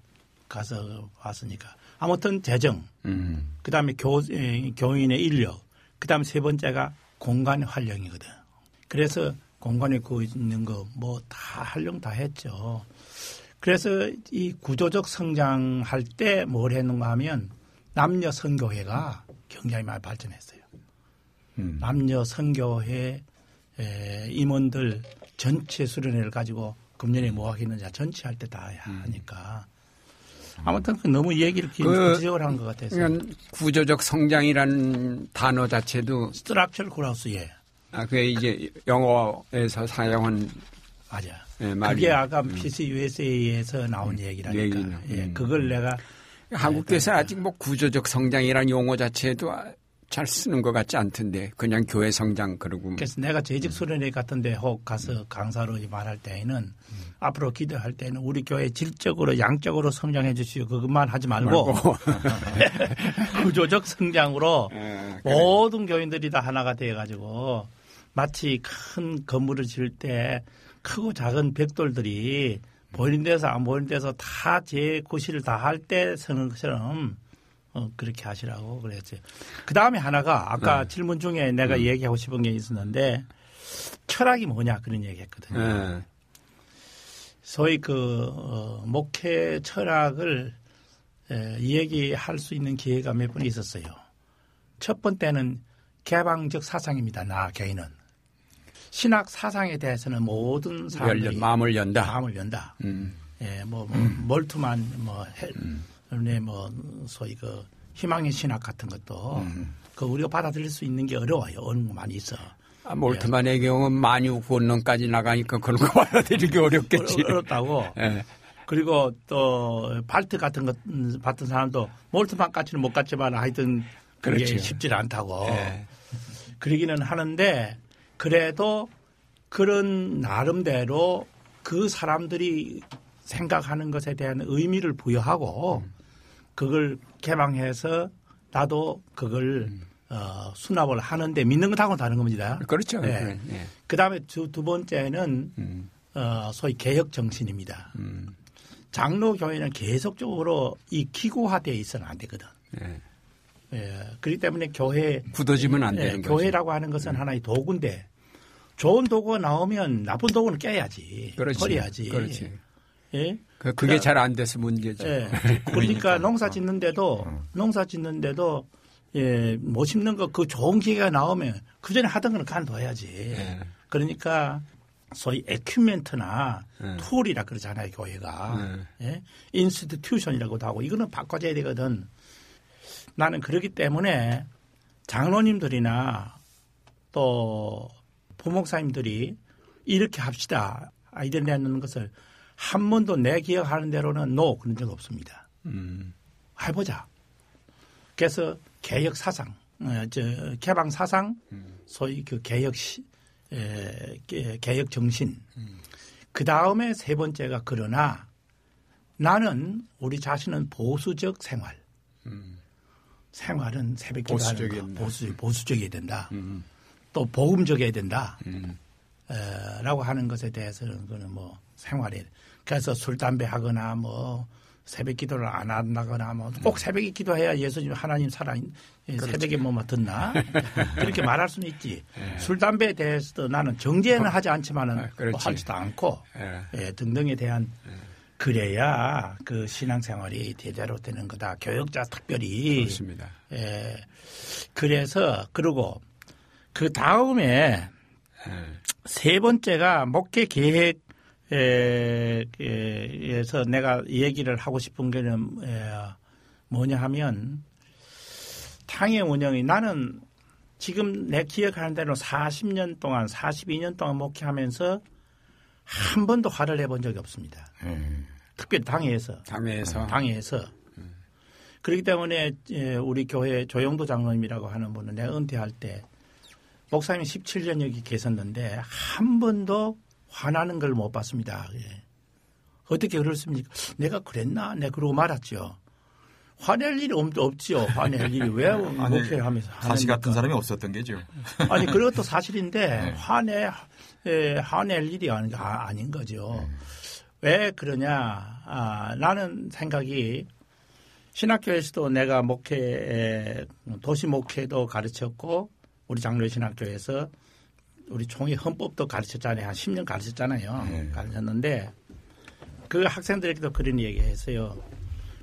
가서 왔으니까 아무튼 재정 음. 그 다음에 교, 에, 교인의 인력 그 다음에 세 번째가 공간 활용이거든. 그래서 공간에 그 있는 거 뭐 다 활용 다 했죠. 그래서 이 구조적 성장할 때 뭘 했는가 하면 남녀 선교회가 굉장히 많이 발전했어요. 음. 남녀 선교회 에, 임원들 전체 수련회를 가지고 금년에 뭐 하겠느냐 전체 할 때 다 하니까 아무튼 그 너무 얘기를 긴 그- 구체적으로 한것 같아서 그러니까 구조적 성장이라는 단어 자체도 스트럭처럴 그라우스 예 아, 그게 이제 영어에서 사용한 맞아. 예, 말이 그게 아까 PC USA에서 나온 얘기라니까. 얘기는, 예, 음. 그걸 내가 한국에서 아직 뭐 구조적 성장이라는 용어 자체도 잘 쓰는 것 같지 않던데. 그냥 교회 성장 그러고. 그래서 내가 재직 수련회 같은 데 혹 가서 강사로 말할 때에는 앞으로 기도할 때는 우리 교회 질적으로 양적으로 성장해 주시오. 그것만 하지 말고 구조적 성장으로 예, 모든 교인들이 다 하나가 돼 가지고 마치 큰 건물을 지을 때 크고 작은 벽돌들이 보이는 데서 안 보이는 데서 다제 구실을 다할 때 서는 것처럼 어, 그렇게 하시라고 그랬어요. 그 다음에 하나가 아까 네. 질문 중에 내가 얘기하고 싶은 게 있었는데 철학이 뭐냐 그런 얘기 했거든요. 예. 소위 그 어, 목회 철학을 에, 얘기할 수 있는 기회가 몇 번 있었어요. 첫 번째는 개방적 사상입니다. 나 개인은 신학 사상에 대해서는 모든 사람들이 열려 마음을 연다. 마음을 연다. 음. 예, 뭐, 뭐 멀투만 뭐, 헬, 네, 뭐 소위 그 희망의 신학 같은 것도 그 우리가 받아들일 수 있는 게 어려워요. 어려운 거 많이 있어. 아, 몰트만의 경우는 만유 권론까지 나가니까 그런 거 받아들이기 어렵겠지. 어려, 웠다고 예. 그리고 또 발트 같은 것 음, 봤던 사람도 몰트만까지는 못 갔지만 하여튼 그게 그렇죠. 쉽지 않다고 예. 그러기는 하는데 그래도 그런 나름대로 그 사람들이 생각하는 것에 대한 의미를 부여하고 그걸 개방해서 나도 그걸 어, 수납을 하는데 믿는 것하고는 다른 겁니다. 그렇죠. 예. 예. 그 다음에 두, 두 번째는 음. 어, 소위 개혁 정신입니다. 음. 장로 교회는 계속적으로 이 기고화되어 있어는 안 되거든. 예. 예, 그렇기 때문에 교회 굳어지면 안 예, 되는 거죠. 교회라고 하는 것은 하나의 도구인데 좋은 도구가 나오면 나쁜 도구는 깨야지, 그렇지. 버려야지. 그렇지. 예, 그- 그게 잘안 돼서 문제죠. 예. 그러니까 농사 짓는데도 농사 짓는데도 예, 못 심는 거 그 좋은 기회가 나오면 그 전에 하던 거는 간둬야지. 예. 그러니까 소위 equipment나 예. tool이라 그러잖아요 교회가 예? institution이라고도 하고 이거는 바꿔줘야 되거든. 나는 그렇기 때문에 장로님들이나 또 부목사님들이 이렇게 합시다 아이디어 내는 것을 한 번도 내 기억하는 대로는 노 그런 적 없습니다. 음. 해보자. 그래서 개혁 사상, 어, 저 개방 사상, 소위 그 개혁 시, 에, 개- 개혁 정신. 그 다음에 세 번째가 그러나 나는 우리 자신은 보수적 생활. 생활은 새벽 기도하는 거. 보수 보수적이어야 된다. 음. 또 복음적이어야 된다. 음. 에, 라고 하는 것에 대해서는 그는 뭐 생활에 그래서 술 담배 하거나 뭐 새벽 기도를 안 한다거나 뭐 음. 꼭 새벽에 기도해야 예수님 하나님 살아 예, 새벽에 뭐뭐 듣나 그렇게 말할 수는 있지 술 담배에 대해서도 나는 정죄는 하지 않지만은 네. 아. 뭐 하지도 않고 예. 예, 등등에 대한 그래야 그 신앙생활이 제대로 되는 거다 교역자 특별히 그렇습니다. 예, 그래서 그리고 그 다음에 예. 세 번째가 목회 계획 에서 내가 얘기를 하고 싶은 게는 에, 뭐냐 하면 탕의 운영이 나는 지금 내 기억하는 대로 40년 동안 42년 동안 목회하면서 한 번도 화를 내본 적이 없습니다. 예. 특별히 당회에서 당회에서 당회에서 그렇기 때문에 예, 우리 교회 조영도 장로님이라고 하는 분은 내가 은퇴할 때 목사님 17년 여기 계셨는데 한 번도 화나는 걸 못 봤습니다. 예. 어떻게 그렇습니까? 내가 그랬나? 내가 그러고 말았죠. 화낼 일이 없, 없지요. 화낼 일이 왜 목회하면서 다시 화냅니까? 같은 사람이 없었던 게죠. 아니 그것도 사실인데 네. 화내 에, 화낼 일이 아닌, 아, 아닌 거죠. 왜 그러냐? 아, 나는 생각이 신학교에서도 내가 목회 에, 도시 목회도 가르쳤고 우리 장로 신학교에서 우리 총회 헌법도 가르쳤잖아요. 한 10년 가르쳤잖아요. 네. 가르쳤는데 그 학생들에게도 그런 얘기 했어요.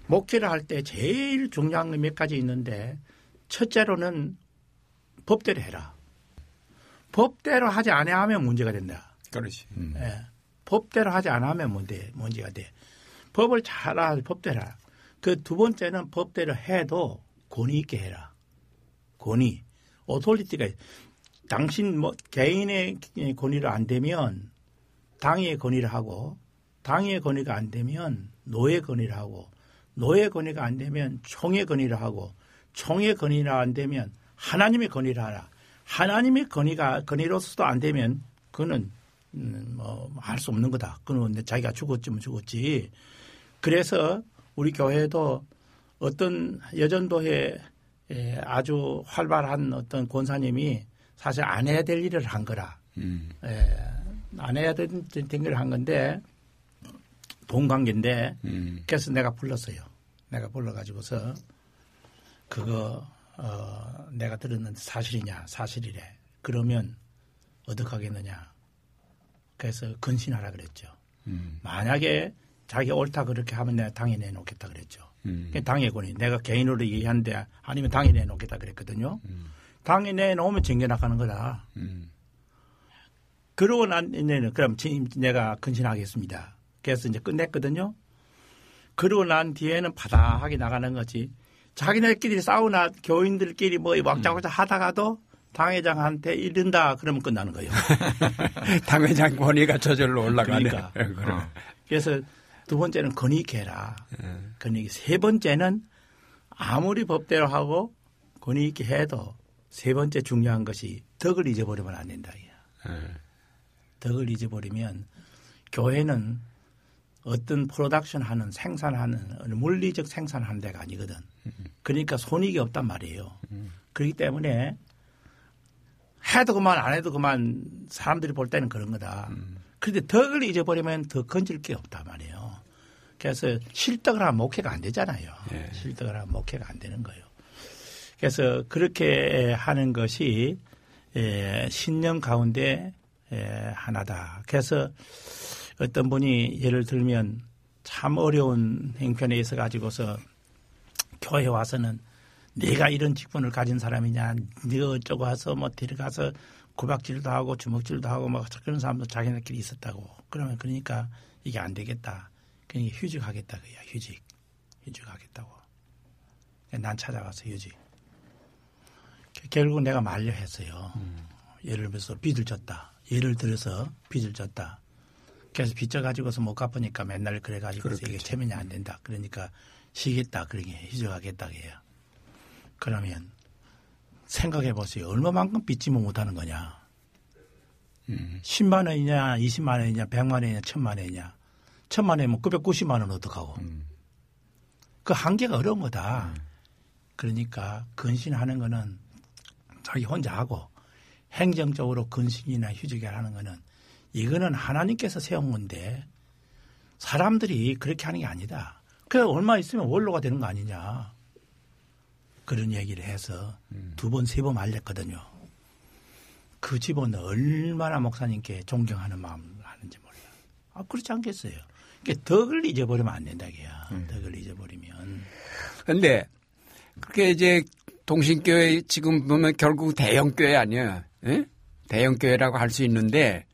목회를 할 때 제일 중요한 게 몇 가지 있는데 첫째로는 법대로 해라. 법대로 하지 않으면 문제가 된다. 그렇지. 음. 예. 법대로 하지 않으면 문제, 문제가 돼. 법을 잘 하, 법대로 해라. 그두 번째는 법대로 해도 권위 있게 해라. 권위. authority가 당신 뭐 개인의 권위를 안 되면 당회 권위를 하고 당회 권위가 안 되면 노회 권위를 하고 노예 권위가 안 되면 총의 권위를 하고 총의 권위가 안 되면 하나님의 권위를 하라. 하나님의 권위가 권위로서도 안 되면 그거는 음, 뭐할 수 없는 거다. 그건 자기가 죽었지면 죽었지. 그래서 우리 교회도 어떤 여전도에 에, 아주 활발한 어떤 권사님이 사실 안 해야 될 일을 한 거라. 음. 에, 안 해야 될, 될 일을 한 건데 돈 관계인데 음. 그래서 내가 불렀어요. 내가 불러가지고서 그거 어, 내가 들었는데 사실이냐 사실이래. 그러면 어떻게 하겠느냐. 그래서 근신하라 그랬죠. 음. 만약에 자기 옳다 그렇게 하면 내가 당에 내놓겠다 그랬죠. 음. 당의 권위. 내가 개인으로 얘기하는데 아니면 당에 내놓겠다 그랬거든요. 당에 내놓으면 징계 나가는 거다. 음. 그러고 난 이제는 그럼 진- 내가 근신하겠습니다. 그래서 이제 끝냈거든요. 그러고 난 뒤에는 바닥하게 나가는 거지. 자기네끼리 싸우나 교인들끼리 뭐 왁자왁자 하다가도 당회장한테 이른다 그러면 끝나는 거예요. 당회장 권위가 저절로 올라가네. 그러니까. 그래. 그래서 두 번째는 권위 있게 해라. 권위 있게. 세 번째는 아무리 법대로 하고 권위 있게 해도 세 번째 중요한 것이 덕을 잊어버리면 안 된다. 예. 덕을 잊어버리면 교회는 어떤 프로덕션 하는 생산하는 물리적 생산하는 데가 아니거든. 그러니까 손익이 없단 말이에요. 그렇기 때문에 해도 그만 안 해도 그만 사람들이 볼 때는 그런 거다. 그런데 덕을 잊어버리면 더 건질 게 없단 말이에요. 그래서 실덕을 하면 목회가 안 되잖아요. 예. 실덕을 하면 목회가 안 되는 거예요. 그래서 그렇게 하는 것이 에, 신념 가운데 에, 하나다. 그래서 어떤 분이 예를 들면 참 어려운 행편에 있어 가지고서 교회 와서는 내가 이런 직분을 가진 사람이냐, 네가 어쩌고 와서 뭐 데려가서 구박질도 하고 주먹질도 하고 막 그런 사람도 자기네끼리 있었다고. 그러면 그러니까 이게 안 되겠다. 그러니까 휴직하겠다 그야 휴직, 휴직하겠다고. 난 찾아가서 휴직. 결국 내가 만려했어요. 예를 들어서 빚을 졌다. 예를 들어서 빚을 졌다. 그래서 빚져 가지고서 못 갚으니까 맨날 그래 가지고 이게. 체면이 안 된다. 그러니까 쉬겠다. 그러게 휴직하겠다 해요. 그러면 생각해 보세요. 얼마만큼 빚지면 못하는 거냐? 음. 10만 원이냐, 20만 원이냐, 100만 원이냐, 1000만 원이냐. 1000만 원이면 990만 원 어떡하고. 그 한계가 어려운 거다. 그러니까 근신하는 거는 자기 혼자 하고 행정적으로 근신이나 휴직을 하는 거는 이거는 하나님께서 세운 건데 사람들이 그렇게 하는 게 아니다. 그래 얼마 있으면 원로가 되는 거 아니냐. 그런 얘기를 해서 두 번, 세 번 알렸거든요. 그 집은 얼마나 목사님께 존경하는 마음을 하는지 몰라요. 아, 그렇지 않겠어요. 그러니까 덕을 잊어버리면 안 된다, 게야. 덕을 잊어버리면. 근데 그게 이제 동신교회 지금 보면 결국 대형교회 아니야. 예? 대형교회라고 할 수 있는데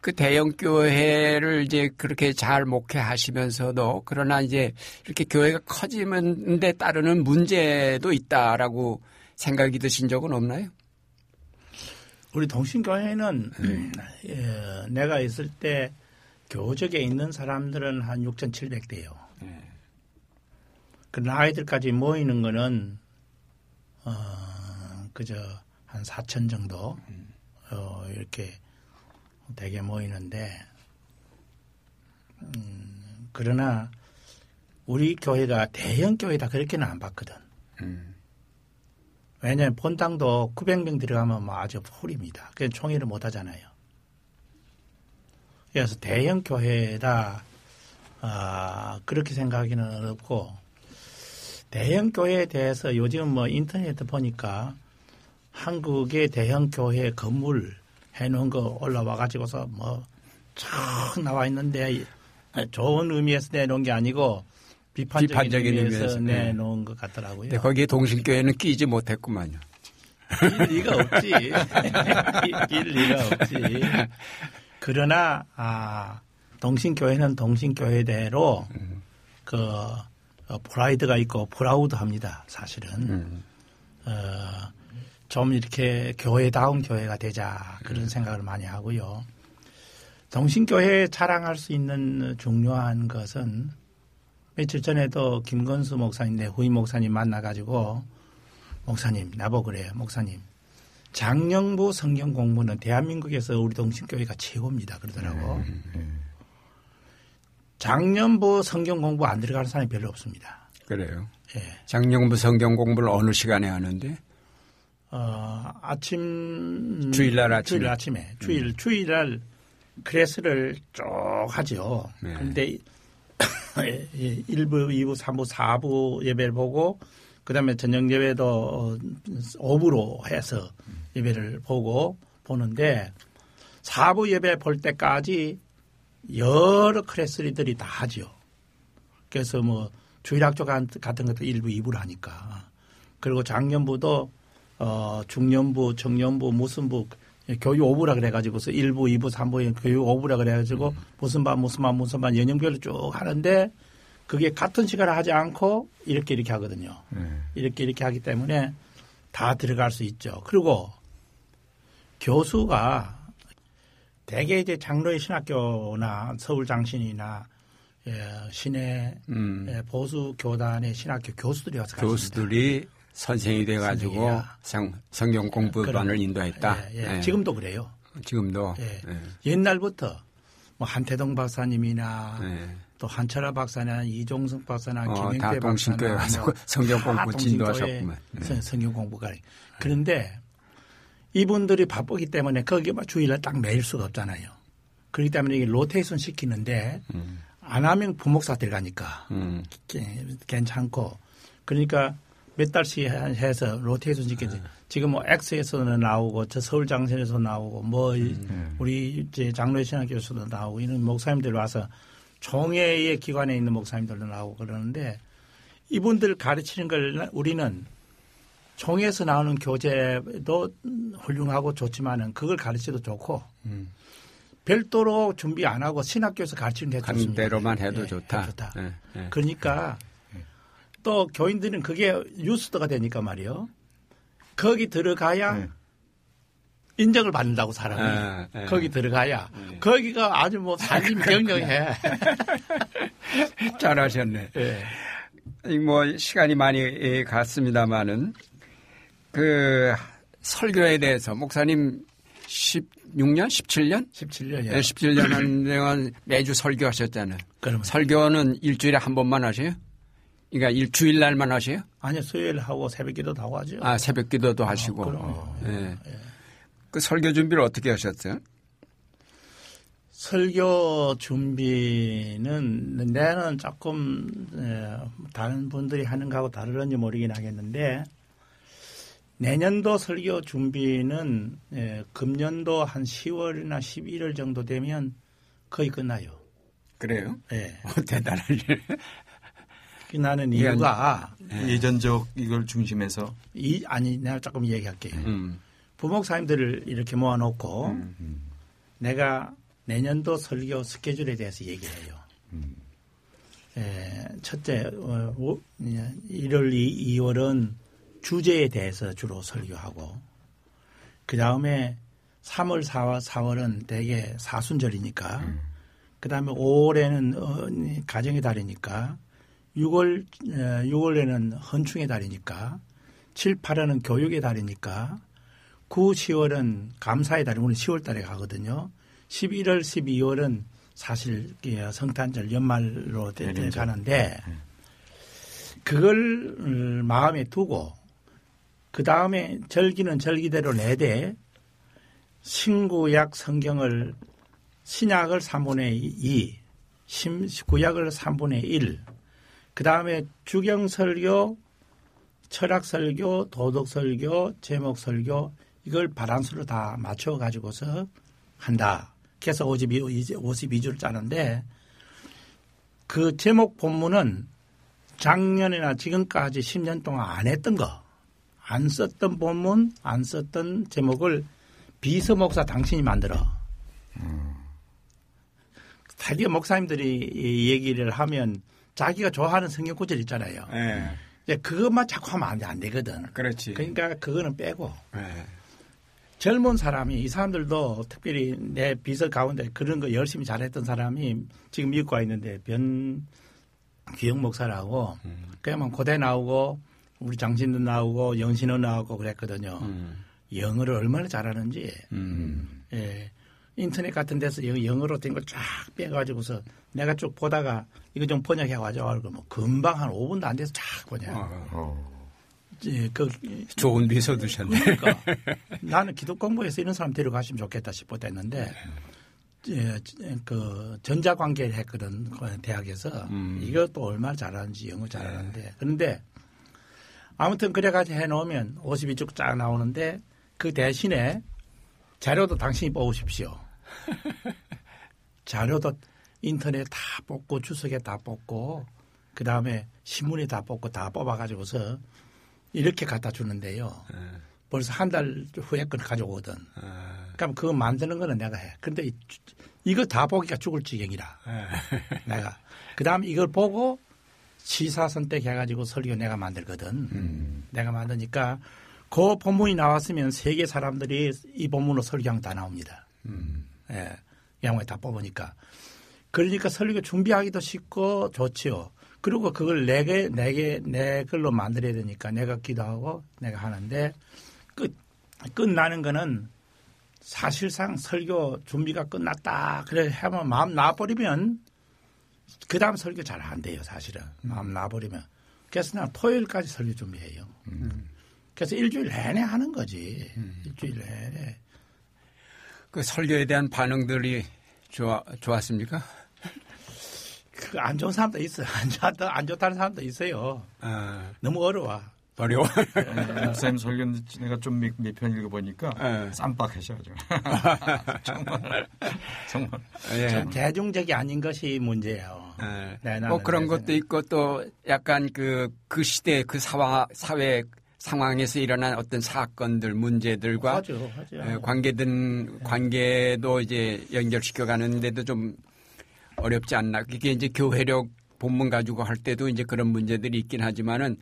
그 대형교회를 이제 그렇게 잘 목회하시면서도 그러나 이제 이렇게 교회가 커지는 데 따르는 문제도 있다라고 생각이 드신 적은 없나요? 우리 동신교회는 예, 내가 있을 때 교적에 있는 사람들은 한 6,700대요. 그 나이들까지 모이는 거는 어 그저 한 4천 정도 어 이렇게 되게 모이는데 음 그러나 우리 교회가 대형 교회다 그렇게는 안 봤거든. 왜냐하면 본당도 900명 들어가면 뭐 아주 홀입니다. 그냥 총회를 못 하잖아요. 그래서 대형 교회다 아, 그렇게 생각하기는 어렵고 대형 교회에 대해서 요즘 뭐 인터넷 보니까 한국의 대형 교회 건물 해놓은 거 올라와 가지고서 뭐 쫙 나와 있는데 좋은 의미에서 내놓은 게 아니고 비판적인, 비판적인 의미에서, 의미에서, 네. 내놓은 것 같더라고요. 근데 거기에 동신교회는 끼지 못했구만요. 낄 리가 없지. 낄 리가 없지. 그러나 아 동신교회는 동신교회대로 그 어, 프라이드가 있고 프라우드합니다. 사실은 음. 어, 좀 이렇게 교회다운 교회가 되자 그런 생각을 많이 하고요. 동신교회 자랑할 수 있는 중요한 것은 며칠 전에도 김건수 목사님, 내 후임 목사님 만나가지고 목사님, 나보고 그래요. 목사님. 장영부 성경 공부는 대한민국에서 우리 동신교회가 최고입니다. 그러더라고. 장년부 성경 공부 안 들어가는 사람이 별로 없습니다. 그래요. 예. 장영부 성경 공부를 어느 시간에 하는데? 어, 아침 주일날 아침에. 주일 아침에 주일 주일날 클래스를 쭉 하죠. 네. 그런데 1부, 2부, 3부, 4부 예배를 보고 그다음에 저녁 예배도 5부로 해서 예배를 보고 보는데 4부 예배 볼 때까지 여러 클래스들이 다 하죠. 그래서 뭐 주일학교 같은 것도 1부, 2부를 하니까. 그리고 작년부도 어, 중년부, 청년부, 무슨 부, 교육 오부라 그래가지고서 1부, 2부, 3부 교육 오부라 그래가지고 무슨 반, 무슨 반, 무슨 반 연령별로 쭉 하는데 그게 같은 시간을 하지 않고 이렇게 이렇게 하거든요. 이렇게 이렇게 하기 때문에 다 들어갈 수 있죠. 그리고 교수가 대개 이제 장로의 신학교나 서울 장신이나 예, 시내 음. 예, 보수 교단의 신학교 교수들이 와서 가르칩니다. 교수들이 선생이 돼 가지고 선생이야. 성, 성경 공부반을. 인도했다. 예, 예. 예. 지금도 그래요. 지금도. 예. 예. 옛날부터 뭐 한태동 박사님이나 예. 또 한철아 박사나 이종석 박사나 어, 김영태 박사나 뭐 성경 다 공부 진도하셨구만. 성경 공부가 그런데 이분들이 바쁘기 때문에 거기만 주일날 딱 매일 수가 없잖아요. 그렇기 때문에 이게 로테이션 시키는데 안 하면 부목사 들어가니까 음. 게- 괜찮고 그러니까 몇 달씩 해서 로테이션 시키지. 지금 뭐 엑스에서는 나오고 저 서울 장신에서 나오고 뭐 이- 우리 이제 장로의 신학교에서도 나오고 이런 목사님들 와서 종회의 기관에 있는 목사님들도 나오고 그러는데 이분들 가르치는 걸 우리는 종에서 나오는 교재도 훌륭하고 좋지만은 그걸 가르쳐도 좋고 별도로 준비 안 하고 신학교에서 가르치는 게간 좋습니다. 대로만 해도 예, 좋다. 좋다. 예, 예. 그러니까 또 교인들은 그게 뉴스가 되니까 말이요. 거기 들어가야 네. 인정을 받는다고 사람이 아, 예. 거기 들어가야 거기가 아주 뭐 살림 경영해. 잘하셨네. 예. 이뭐 시간이 많이 예, 갔습니다만은 그 설교에 대해서 목사님 16년, 17년? 17년이요. 예, 17년 한 동안 매주 설교하셨잖아요. 설교는 일주일에 한 번만 하세요? 그러니까 일주일 날만 하세요? 아니요 수요일 하고 새벽기도 하고 하죠. 아, 새벽 기도도 하시고. 그럼요. 예. 그 설교 준비를 어떻게 하셨어요? 설교 준비는 내는 조금 에, 다른 분들이 하는 거하고 다르는지 모르긴 하겠는데 내년도 설교 준비는 에, 금년도 한 10월이나 11월 정도 되면 거의 끝나요. 그래요? 예. 어, 대단하네. 그 나는 예, 이유가 예전적 이걸 중심해서 이 아니 내가 조금 얘기할게요. 음. 부목사님들을 이렇게 모아놓고 내가 내년도 설교 스케줄에 대해서 얘기를 해요. 에, 첫째, 어, 오- 1월, 2, 2월은 주제에 대해서 주로 설교하고, 그 다음에 3월, 4월, 4월은 대개 사순절이니까, 그 다음에 5월에는 어, 가정의 달이니까, 6월, 6월에는 헌충의 달이니까, 7, 8월은 교육의 달이니까, 9, 10월은 감사의 달이 우리 10월 달에 가거든요. 11월, 12월은 사실 예, 성탄절 연말로 돼- 돼 가는데 그걸 음, 마음에 두고 그 다음에 절기는 절기대로 내되 신구약 성경을 신약을 3분의 2, 신, 구약을 3분의 1, 그 다음에 주경설교, 철학설교, 도덕설교, 제목설교 이걸 바란스로 다 맞춰 가지고서 한다. 그래서 52, 52주를 짜는데 그 제목 본문은 작년이나 지금까지 10년 동안 안 했던 거, 안 썼던 본문, 안 썼던 제목을 비서 목사 당신이 만들어. 드디어 목사님들이 얘기를 하면 자기가 좋아하는 성경 구절 있잖아요. 예. 이제 그것만 자꾸 하면 안, 돼, 안 되거든. 그렇지. 그러니까 그거는 빼고 예. 젊은 사람이 이 사람들도 특별히 내 비서 가운데 그런 거 열심히 잘했던 사람이 지금 미국 와 있는데 변규영 목사라고 그야만 고대 나오고 우리 장신도 나오고 영신도 나오고 그랬거든요. 음. 영어를 얼마나 잘하는지 음. 예. 인터넷 같은 데서 영- 영어로 된 걸 쫙 빼가지고서 내가 쭉 보다가 이거 좀 번역해 가지고 뭐 금방 한 5분도 안 돼서 쫙 번역. 어, 어. 예, 그 좋은 비서 두셨네. 그러니까 나는 기독 공부해서 이런 사람 데려가시면 좋겠다 싶었다 했는데 예, 그 전자관계를 했거든 그 대학에서 음. 이것도 얼마나 잘하는지 영어 잘하는데 그런데 아무튼 그래가지고 해놓으면 52쪽 쫙 나오는데 그 대신에 자료도 당신이 뽑으십시오. 자료도 인터넷 다 뽑고 주석에 다 뽑고 그 다음에 신문에 다 뽑고 다 뽑아가지고서 이렇게 갖다 주는데요. 벌써 한 달 후에 걸 가져오거든. 아, 그럼 그거 만드는 거는 내가 해. 근데 이- 이거 다 보기가 죽을 지경이라. 내가. 그 다음에 이걸 보고 시사 선택해가지고 설교 내가 만들거든. 내가 만드니까 그 본문이 나왔으면 세계 사람들이 이 본문으로 설교한 다 나옵니다. 예. 양말 다 뽑으니까. 그러니까 설교 준비하기도 쉽고 좋지요. 그리고 그걸 내게, 내게, 내 걸로 만들어야 되니까 내가 기도하고 내가 하는데 끝, 끝나는 거는 사실상 설교 준비가 끝났다. 그래 하면 마음 놔버리면 그 다음 설교 잘 안 돼요, 사실은. 마음 놔버리면. 그래서 난 토요일까지 설교 준비해요. 그래서 일주일 내내 하는 거지. 일주일 내내. 그 설교에 대한 반응들이 좋아, 좋았습니까? 그 안 좋은 사람도 있어요. 안 좋다, 안 좋다는 사람도 있어요. 아, 너무 어려워. 어려워. 목사님 설교는 내가 좀몇편 읽어보니까 예. 쌈박하셔죠. 정말 정말 예. 대중적이 아닌 것이 문제예요. 예. 네, 뭐 그런 것도 있고 또 약간 그, 그 시대 그 사와, 사회 상황에서 일어난 어떤 사건들, 문제들과 하죠, 하죠. 예, 관계든 관계도 이제 연결시켜 가는데도 좀 어렵지 않나. 그게 이제 교회력 본문 가지고 할 때도 이제 그런 문제들이 있긴 하지만은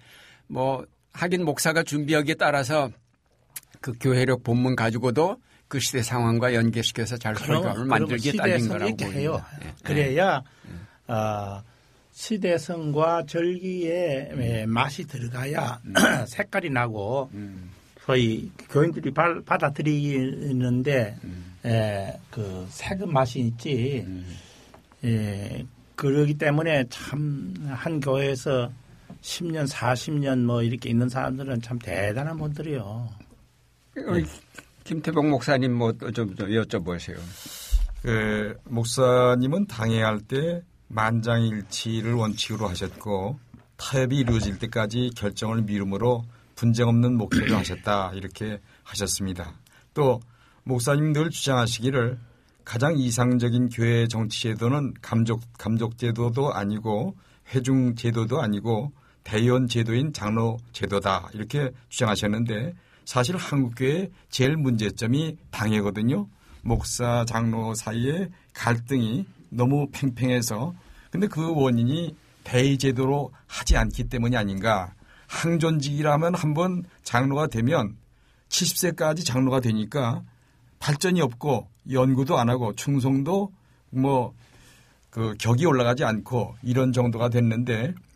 뭐 하긴 목사가 준비하기에 따라서 그 교회력 본문 가지고도 그 시대 상황과 연계시켜서 잘 설교를 만들기에 딸린 거라고 보입니다. 예. 그래야 어, 시대성과 절기의 예, 맛이 들어가야 색깔이 나고 음. 소위 교인들이 바- 받아들이는데 에, 그 색은 맛이 있지. 음. 예, 그러기 때문에 참 한 교회에서 10년, 40년 뭐 이렇게 있는 사람들은 참 대단한 분들이요. 김태복 목사님 뭐 좀 여쭤보세요. 그 목사님은 당회할 때 만장일치를 원칙으로 하셨고 타협이 이루어질 때까지 결정을 미루므로 분쟁 없는 목회를 하셨다 이렇게 하셨습니다. 또 목사님 늘 주장하시기를 가장 이상적인 교회 정치 제도는 감족 감족 제도도 아니고 회중 제도도 아니고 대의원 제도인 장로 제도다 이렇게 주장하셨는데 사실 한국 교회의 제일 문제점이 당회거든요. 목사 장로 사이에 갈등이 너무 팽팽해서 근데 그 원인이 대의 제도로 하지 않기 때문이 아닌가. 항존직이라면 한번 장로가 되면 70세까지 장로가 되니까 발전이 없고 연구도 안 하고 충성도 뭐 그 격이 올라가지 않고 이런 정도가 됐는데 아,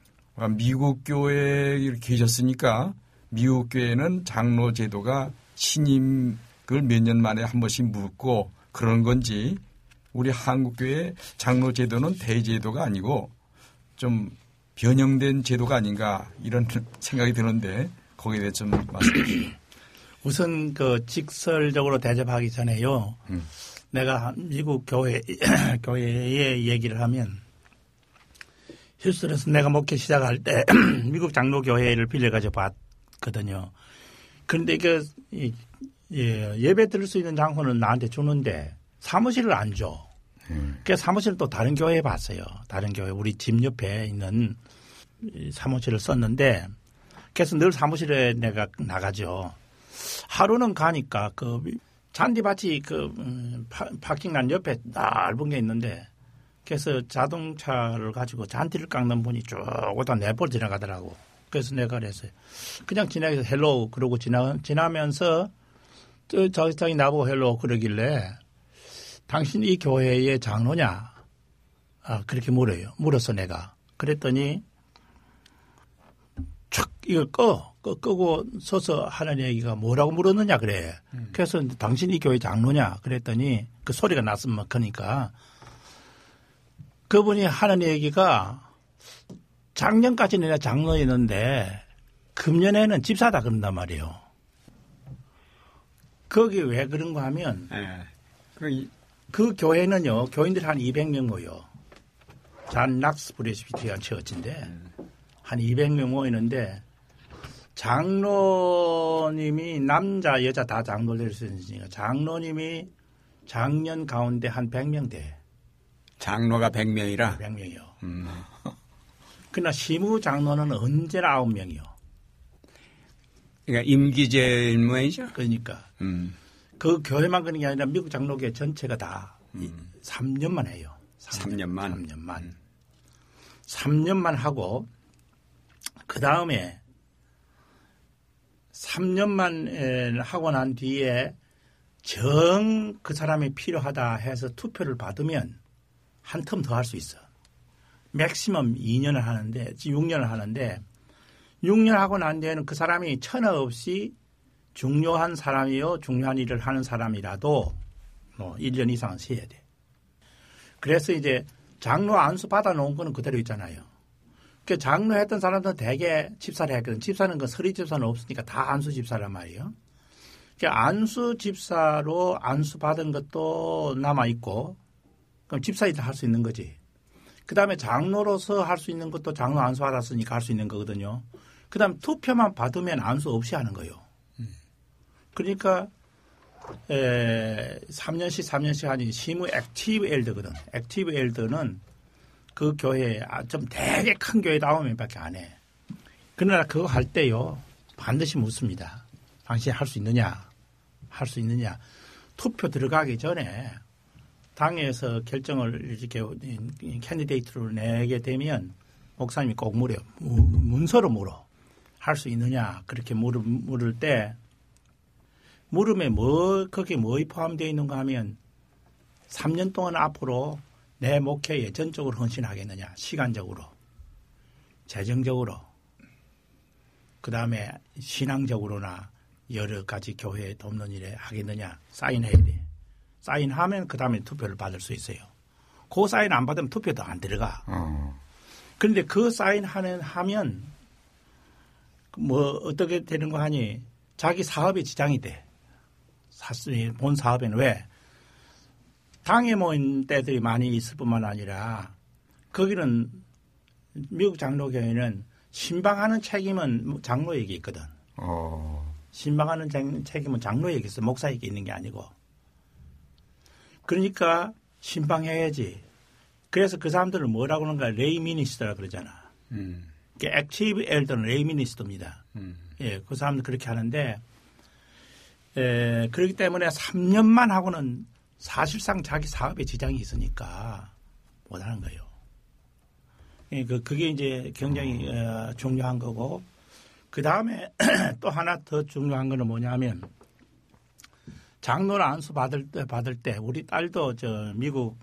미국 교회에 이렇게 계셨으니까 미국 교회는 장로 제도가 신임을 몇 년 만에 한 번씩 묻고 그런 건지 우리 한국 교회 장로 제도는 대제도가 아니고 좀 변형된 제도가 아닌가 이런 생각이 드는데 거기에 대해 좀 말씀해 주세요. 우선 그 직설적으로 대접하기 전에요. 음. 내가 미국 교회 교회에 얘기를 하면 휴스턴에서 내가 목회 시작할 때 미국 장로 교회를 빌려가지고 봤거든요. 그런데 그 이- 예, 예배 들을 수 있는 장소는 나한테 주는데 사무실을 안 줘. 음. 그래서 사무실을 또 다른 교회에 봤어요. 다른 교회 우리 집 옆에 있는 사무실을 썼는데 그래서 늘 사무실에 내가 나가죠. 하루는 가니까 그 잔디밭이 그 음, parking lot 옆에 넓은 게 있는데 그래서 자동차를 가지고 잔디를 깎는 분이 쭉 오다 내볼 지나가더라고. 그래서 내가 그랬어요. 그냥 지나가서 hello 그러고 지나 지나면서 저 저기 나보고 hello 그러길래 당신 이 교회의 장로냐? 아 그렇게 물어요. 물었어 내가. 그랬더니 촥 이걸 꺼, 꺼 끄고 서서 하는 얘기가 뭐라고 물었느냐 그래. 음. 그래서 당신 이 교회 장로냐? 그랬더니 그 소리가 났으면 그러니까 그분이 하는 얘기가 작년까지는 내가 장로였는데 금년에는 집사다 그런단 말이에요. 거기 왜 그런가 하면 네. 그, 그 교회는요 교인들 한 200명 모여 잔 락스 브레스비티안 처치인데 음. 한 200명 모이는데 장로님이 남자 여자 다 장로 될 수 있으니까 장로님이 작년 가운데 한 100명 돼. 장로가 100명이라? 100명이요. 음. 그러나 시무 장로는 언제나 9명이요. 그러니까 임기제 모이죠 그러니까. 음. 그 교회만 그런 게 아니라 미국 장로계 전체가 다 음. 3년만 해요. 3년, 만 3년만. 음. 3년만 하고 그 다음에 3년만 하고 난 뒤에 정 그 사람이 필요하다 해서 투표를 받으면 한 텀 더 할 수 있어. 맥시멈 2년을 하는데, 6년을 하는데, 6년 하고 난 뒤에는 그 사람이 천하 없이 중요한 사람이요, 중요한 일을 하는 사람이라도 뭐 1년 이상은 쉬어야 돼. 그래서 이제 장로 안수 받아놓은 거는 그대로 있잖아요. 그 장로 했던 사람들은 대개 집사를 했거든. 집사는 그 서리 집사는 없으니까 다 안수 집사란 말이에요. 그 안수 집사로 안수 받은 것도 남아 있고, 그럼 집사이다 할 수 있는 거지. 그 다음에 장로로서 할 수 있는 것도 장로 안수 받았으니까 할 수 있는 거거든요. 그 다음 투표만 받으면 안수 없이 하는 거예요. 그러니까 에, 3년씩 3년씩 하니 시무 active elder거든. active elder는 그 교회 아, 좀 되게 큰 교회 나오면 밖에 안 해. 그러나 그거 할 때요. 반드시 묻습니다. 당신이 할 수 있느냐? 할 수 있느냐? 투표 들어가기 전에 당회에서 결정을 이렇게 candidate로 내게 되면 목사님이 꼭 물어요. 문서로 물어. 할 수 있느냐? 그렇게 물을, 물을 때 물음에 뭐, 거기에 뭐에 포함되어 있는가 하면 3년 동안 앞으로 내 목회에 전적으로 헌신하겠느냐, 시간적으로, 재정적으로, 그 다음에 신앙적으로나 여러 가지 교회에 돕는 일에 하겠느냐, 사인해야 돼. 사인하면 그 다음에 투표를 받을 수 있어요. 그 사인 안 받으면 투표도 안 들어가. 어. 그런데 그 사인하는 하면 뭐 어떻게 되는 거 하니 자기 사업에 지장이 돼. 본 사업에는 왜 당에 모인 때들이 많이 있을 뿐만 아니라 거기는 미국 장로교회는 신방하는 책임은 장로에게 있거든. 어. 신방하는 책임은 장로에게 있어. 목사에게 있는 게 아니고. 그러니까 심방해야지. 그래서 그 사람들을 뭐라고 하는가 lay minister라 그러잖아. 음. active elder는 lay minister입니다. 음. 예, 그 사람들 그렇게 하는데 에, 그렇기 때문에 3년만 하고는 사실상 자기 사업에 지장이 있으니까 못하는 거예요. 예, 그, 그게 이제 굉장히 어, 중요한 거고 그 다음에 또 하나 더 중요한 거는 뭐냐면 장로를 안수 받을 때 받을 때 우리 딸도 저 미국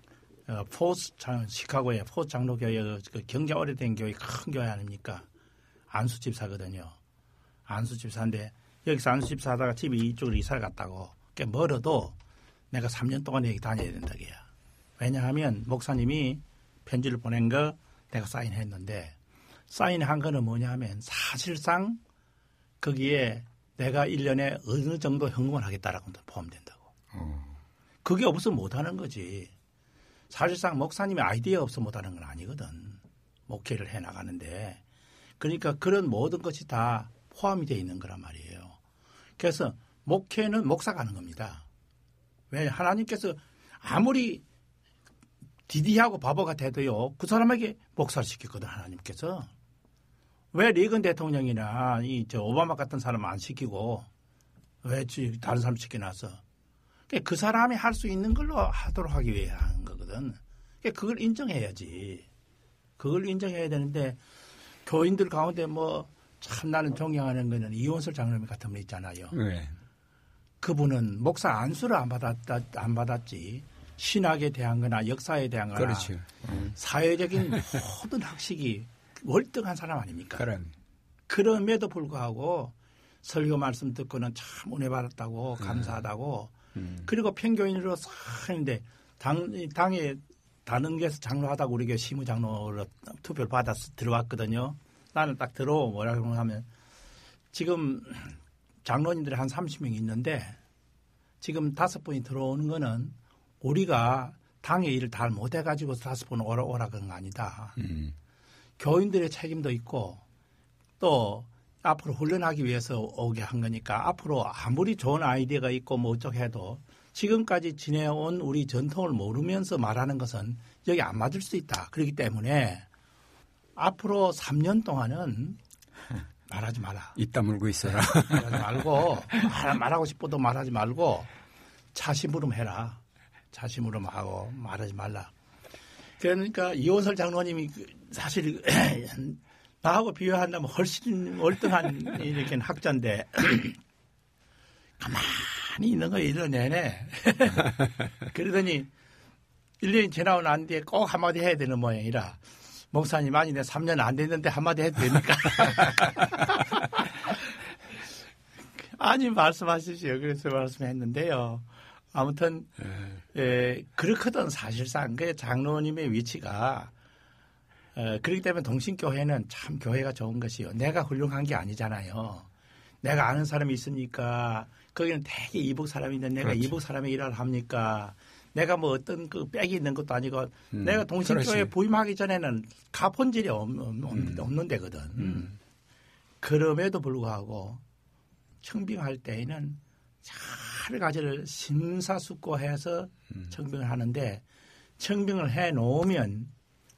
어, 포스 장, 시카고의 포스 장로 교회 그 경제 오래된 교회 큰 교회 아닙니까? 안수 집사거든요. 안수 집사인데 여기서 안수 집사하다가 집이 이쪽으로 이사를 갔다고. 꽤 멀어도 내가 3년 동안 여기 다녀야 된다 그야. 왜냐하면 목사님이 편지를 보낸 거 내가 사인했는데 사인한 거는 뭐냐 하면 사실상 거기에 내가 1년에 어느 정도 현금을 하겠다라고 포함된다고. 어. 그게 없으면 못하는 거지. 사실상 목사님의 아이디어 없어 못하는 건 아니거든. 목회를 해 나가는데. 그러니까 그런 모든 것이 다 포함이 되어 있는 거란 말이에요. 그래서 목회는 목사가 하는 겁니다. 왜 하나님께서 아무리 디디하고 바보가 돼도요 그 사람에게 목사를 시켰거든 하나님께서 왜 리건 대통령이나 이 저 오바마 같은 사람 안 시키고 왜 다른 사람 시켜놨어? 그러니까 그 사람이 할 수 있는 걸로 하도록 하기 위해 하는 거거든. 그러니까 그걸 인정해야지. 그걸 인정해야 되는데 교인들 가운데 뭐 참 나는 존경하는 거는 이원설 장로님 같은 분 있잖아요. 네. 그분은 목사 안수를 안 받았다 안 받았지 신학에 대한 거나 역사에 대한 거나 그렇죠. 음. 사회적인 모든 학식이 월등한 사람 아닙니까? 그런. 그럼에도 불구하고 설교 말씀 듣고는 참 은혜 받았다고 감사하다고 음. 그리고 평교인으로 싹 했는데 당, 당에 단원계에서 장로하다고 우리 교 시무 장로로 투표를 받아서 들어왔거든요. 나는 딱 들어 뭐라고 하면 지금 장로님들이 한 30명 있는데 지금 다섯 분이 들어오는 거는 우리가 당의 일을 잘 못해가지고 다섯 분 오라, 오라 그런 거 아니다. 음. 교인들의 책임도 있고 또 앞으로 훈련하기 위해서 오게 한 거니까 앞으로 아무리 좋은 아이디어가 있고 뭐 어쩌고 해도 지금까지 지내온 우리 전통을 모르면서 말하는 것은 여기 안 맞을 수 있다. 그렇기 때문에 앞으로 3년 동안은 말하지 마라. 입 다물고 있어라. 말하지 말고 말, 말하고 싶어도 말하지 말고 차심으름 해라. 차심으름 하고 말하지 말라. 그러니까 이호설 장로님이 그 사실 나하고 비교한다면 훨씬 월등한 이렇게 학자인데 가만히 있는 거 1년 내내 그러더니 1년이 지나고 난 뒤에 꼭 한마디 해야 되는 모양이라 목사님 아니 내 3년 안 됐는데 한마디 해도 됩니까? 아니 말씀하십시오. 그래서 말씀했는데요. 아무튼 예, 그렇거든 사실상 그 장로님의 위치가 어, 그렇기 때문에 동신교회는 참 교회가 좋은 것이요. 내가 훌륭한 게 아니잖아요. 내가 아는 사람이 있으니까 거기는 되게 이북 사람인데 내가 그렇지. 이북 사람의 일을 합니까? 내가 뭐 어떤 그 백이 있는 것도 아니고 음, 내가 동신교회. 부임하기 전에는 가본질이 없, 없, 음. 없는 데거든. 그럼에도 불구하고 청빙할 때에는 잘 가지를 심사숙고해서 음. 청빙을 하는데 청빙을 해 놓으면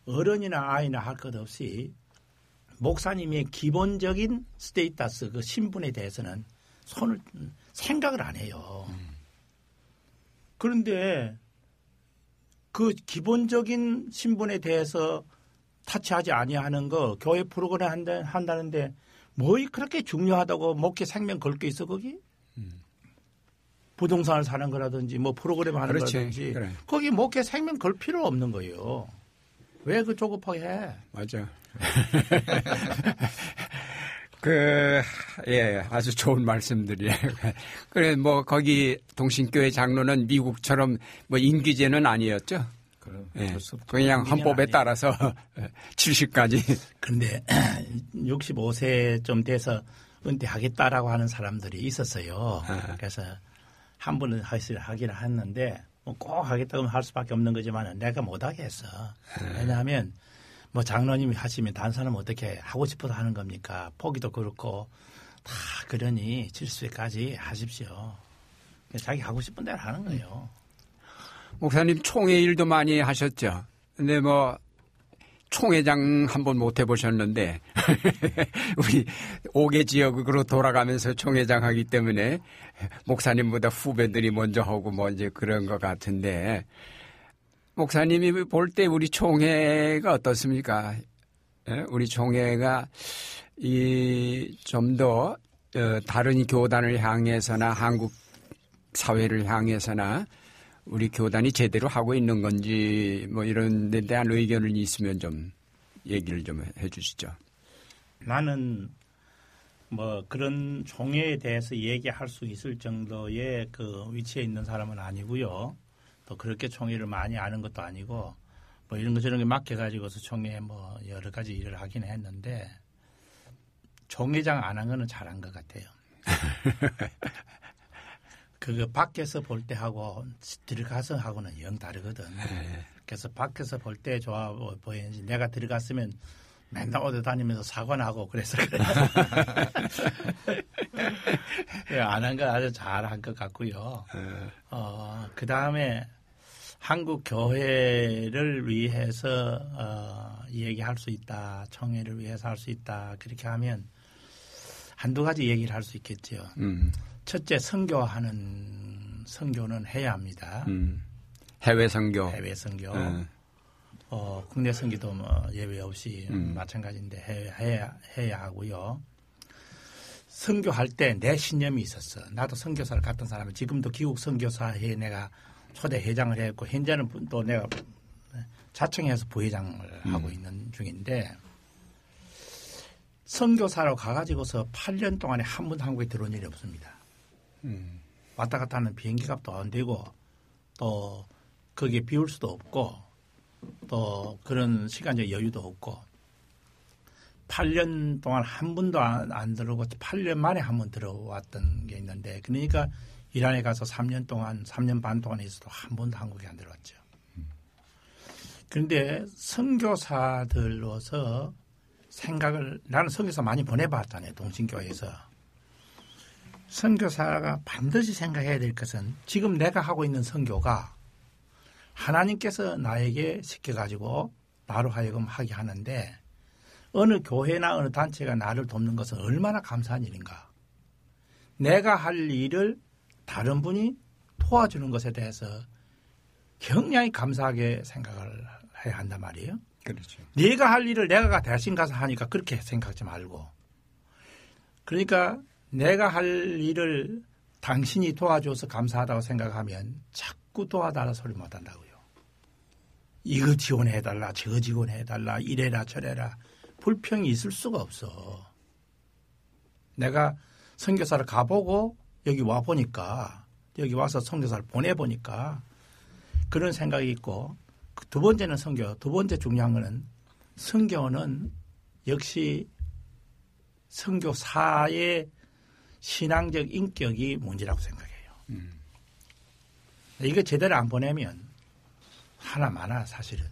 어른이나 아이나 할 것 없이 목사님의 기본적인 스테이터스 그 신분에 대해서는 손을 생각을 안 해요. 그런데 그 기본적인 신분에 대해서 타치하지 아니하는 거 교회 프로그램 한다, 한다는데 뭐 그렇게 중요하다고 목회 생명 걸 게 있어 거기? 부동산을 사는 거라든지 뭐 프로그램 하는 그렇지. 거라든지 그래. 거기 목회 생명 걸 필요 없는 거예요. 왜 그 조급하게 해? 맞아. 그, 예, 아주 좋은 말씀들이에요. 그래, 뭐, 거기 동신교회 장로는 미국처럼 뭐 인기제는 아니었죠. 그럼 예. 그냥 헌법에 아니에요. 따라서 70까지. 근데 65세 좀 돼서 은퇴하겠다라고 하는 사람들이 있었어요. 아. 그래서 한 하기를 하기를 했는데 뭐 꼭 하겠다고 할 수밖에 없는 거지만 내가 못하게 했어. 왜냐하면 뭐 장로님이 하시면 사람은 어떻게 하고 싶어서 하는 겁니까? 포기도 그렇고 다 그러니 70세까지 하십시오. 자기 하고 싶은 대로 하는 거예요. 목사님 총회 일도 많이 하셨죠. 근데 뭐, 총회장 한 번 못 해보셨는데, 우리 5개 지역으로 돌아가면서 총회장 하기 때문에 목사님보다 후배들이 먼저 하고 뭐 이제 그런 것 같은데, 목사님이 볼 때 우리 총회가 어떻습니까? 예? 우리 총회가 이 좀더 어, 다른 교단을 향해서나 한국 사회를 향해서나 우리 교단이 제대로 하고 있는 건지 뭐 이런 데 대한 의견을 있으면 좀 얘기를 좀 해주시죠. 나는 뭐 그런 종회에 대해서 얘기할 수 있을 정도의 그 위치에 있는 사람은 아니고요. 또 그렇게 총회를 많이 아는 것도 아니고 뭐 이런 거 저런 게 맡겨가지고서 총회에 뭐 여러 가지 일을 하긴 했는데 총회장 안 한 거는 잘한 것 같아요. 그거 밖에서 볼 때 하고 들어가서 하고는 영 다르거든. 그래서 밖에서 볼 때 좋아 보- 보이는지 내가 들어갔으면 맨날 어디 다니면서 사과나 하고 그래서 그래. 안한거 아주 잘 한 것 같고요. 어, 그 다음에 한국 교회를 위해서 어, 얘기할 수 있다, 청해를 위해서 할 수 있다 그렇게 하면 한두 가지 얘기를 할 수 있겠죠. 음. 첫째 선교하는 선교는 해야 합니다. 음. 해외 선교. 해외 선교. 음. 어, 국내 선교도 뭐 예외 없이 음. 마찬가지인데 해, 해야, 해야 하고요. 선교할 때 내 신념이 있었어. 나도 선교사를 갔던 사람이 지금도 기국 선교사에 내가 초대 회장을 했고 현재는 또 내가 자청해서 부회장을 음. 하고 있는 중인데 선교사로 가가지고서 8년 동안에 한 번도 한국에 들어온 일이 없습니다. 음. 왔다 갔다 하는 비행기 값도 안 되고 또 거기에 비울 수도 없고 또 그런 시간적 여유도 없고 8년 동안 한 번도 안, 안 들어오고 8년 만에 한 번 들어왔던 게 있는데 그러니까 이란에 가서 3년 동안 3년 반 동안 있어도 한 번도 한국에 안 들어왔죠. 그런데 선교사들로서 생각을 나는 선교사 많이 보내봤잖아요 동신교회에서 선교사가 반드시 생각해야 될 것은 지금 내가 하고 있는 선교가 하나님께서 나에게 시켜가지고 나로 하여금 하게 하는데 어느 교회나 어느 단체가 나를 돕는 것은 얼마나 감사한 일인가. 내가 할 일을 다른 분이 도와주는 것에 대해서 굉장히 감사하게 생각을 해야 한단 말이에요. 그렇죠. 네가 할 일을 내가 대신 가서 하니까 그렇게 생각하지 말고. 그러니까 내가 할 일을 당신이 도와줘서 감사하다고 생각하면 자꾸 도와달라 소리 못 한다고요. 이거 지원해달라, 저거 지원해달라, 이래라, 저래라. 불평이 있을 수가 없어. 내가 선교사를 가보고 여기 와 보니까 여기 와서 선교사를 보내 보니까 그런 생각이 있고 그두 번째는 선교. 두 번째 중요한 거는 선교는 역시 선교사의 신앙적 인격이 문제라고 생각해요. 음. 이거 제대로 안 보내면 하나 많아 사실은.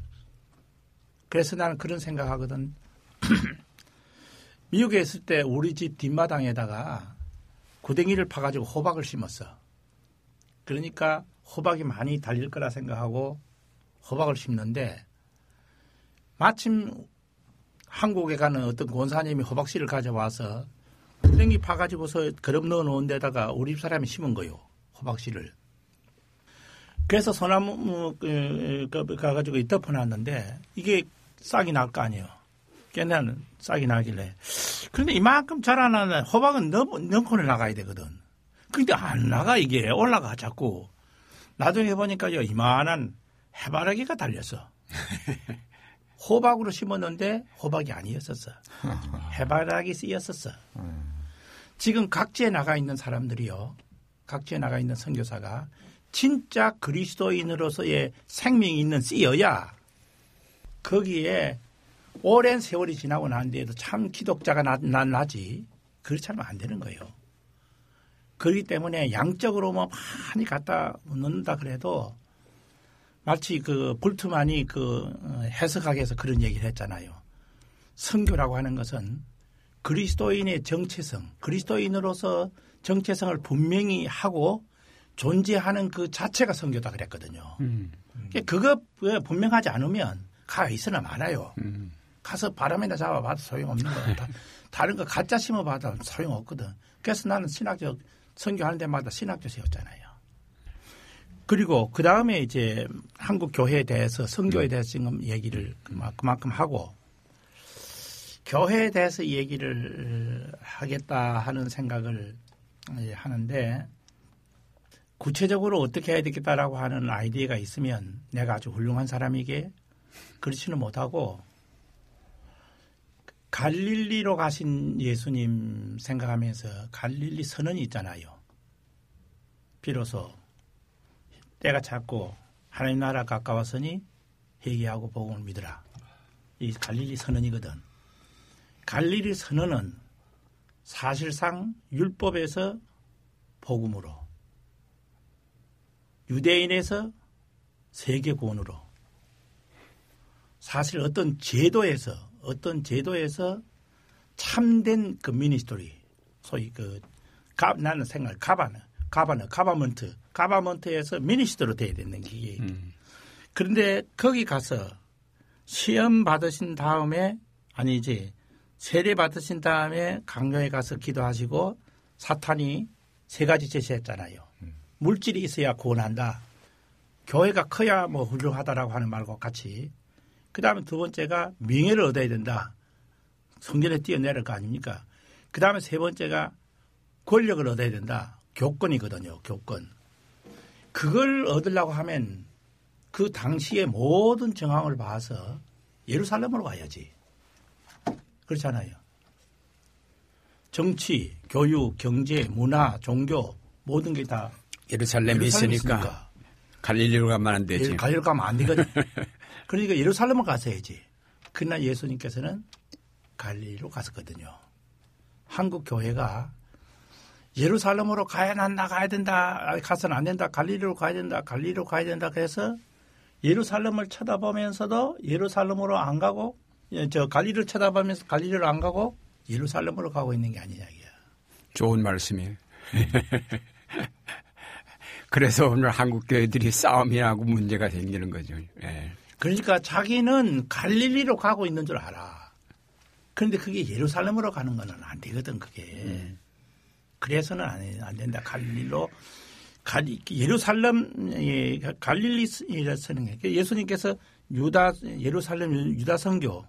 그래서 나는 그런 생각하거든. 미국에 있을 때 우리 집 뒷마당에다가 구덩이를 파가지고 호박을 심었어. 그러니까 호박이 많이 달릴 거라 생각하고 호박을 심는데 마침 한국에 가는 어떤 권사님이 호박씨를 가져와서 구덩이 파가지고서 그릇 넣어 놓은 데다가 우리 집 사람이 심은 거요. 호박씨를. 그래서 소나무 그, 그, 가가지고 덮어놨는데 이게 싹이 날 거 아니에요. 깨내는 싹이 나길래. 그런데 이만큼 자라나는 호박은 너무 넘고는 나가야 되거든. 근데 안 나가 이게 올라가 자꾸. 나중에 보니까요 이만한 해바라기가 달렸어. 호박으로 심었는데 호박이 아니었었어. 해바라기 쓰였었어. 지금 각지에 나가 있는 사람들이요. 각지에 나가 있는 선교사가 진짜 그리스도인으로서의 생명이 있는 씨여야 거기에 오랜 세월이 지나고 난 뒤에도 참 기독자가 나, 나, 나지. 그렇지 않으면 안 되는 거예요. 그렇기 때문에 양적으로 뭐 많이 갖다 넣는다 그래도 마치 그 볼트만이 그 어, 위해서 그런 얘기를 했잖아요. 선교라고 하는 것은 그리스도인의 정체성, 그리스도인으로서 정체성을 분명히 하고 존재하는 그 자체가 선교다 그랬거든요. 음. 그거 분명하지 않으면 가 있으나 많아요. 음. 가서 바람에다 잡아봐도 소용없는 거야. 다른 거 가짜 심어봐도 소용없거든. 그래서 나는 신학적 선교하는 데마다 신학교 세웠잖아요. 그리고 그 다음에 이제 한국 교회에 대해서 선교에 대해서 지금 얘기를 그만큼 하고 교회에 대해서 얘기를 하겠다 하는 생각을 하는데 구체적으로 어떻게 해야 되겠다라고 하는 아이디어가 있으면 내가 아주 훌륭한 사람에게 그렇지는 못하고 갈릴리로 가신 예수님 생각하면서 갈릴리 선언이 있잖아요. 비로소 때가 찼고 하나님 나라 가까웠으니 회개하고 복음을 믿으라. 이 갈릴리 선언이거든. 갈릴리 선언은 사실상 율법에서 복음으로 유대인에서 세계 구원으로 사실 어떤 제도에서 어떤 제도에서 참된 그 미니스토리 소위 그 가, 나는 생각 가바는 가바는 가바먼트 가바먼트에서 미니스터로 돼야 되는 게 음. 그런데 거기 가서 시험 받으신 다음에 아니지 세례 받으신 다음에 강요에 가서 기도하시고 사탄이 세 가지 제시했잖아요. 물질이 있어야 구원한다. 교회가 커야 뭐 훌륭하다라고 하는 말과 같이. 그 다음에 두 번째가 명예를 얻어야 된다. 성전에 뛰어내릴 거 아닙니까? 그 다음에 세 번째가 권력을 얻어야 된다. 교권이거든요. 교권. 그걸 얻으려고 하면 그 당시의 모든 정황을 봐서 예루살렘으로 가야지. 그렇잖아요. 정치, 교육, 경제, 문화, 종교 모든 게 다 예루살렘에 있으니까 갈릴리로 가면 안 되지. 갈릴리로 가면 안 되거든. 그러니까 예루살렘을 가서야지. 그러나 예수님께서는 갈릴리로 갔었거든요. 한국 교회가 예루살렘으로 가야 난다 가야 된다 가서는 안 된다 갈릴리로 가야 된다 갈릴리로 가야 된다 그래서 예루살렘을 쳐다보면서도 예루살렘으로 안 가고 예, 저 갈릴리를 쳐다보면서 갈릴리로 안 가고 예루살렘으로 가고 있는 게 아니냐 이게. 좋은 말씀이에요. 그래서 오늘 한국 교회들이 싸움이 나고 문제가 생기는 거죠. 예. 그러니까 자기는 갈릴리로 가고 있는 줄 알아. 그런데 그게 예루살렘으로 가는 거는 안 되거든 그게. 음. 그래서는 안, 안 된다. 갈릴리로 갈, 예루살렘 예, 갈릴리라서는 예수님께서 유다 예루살렘 유다 성교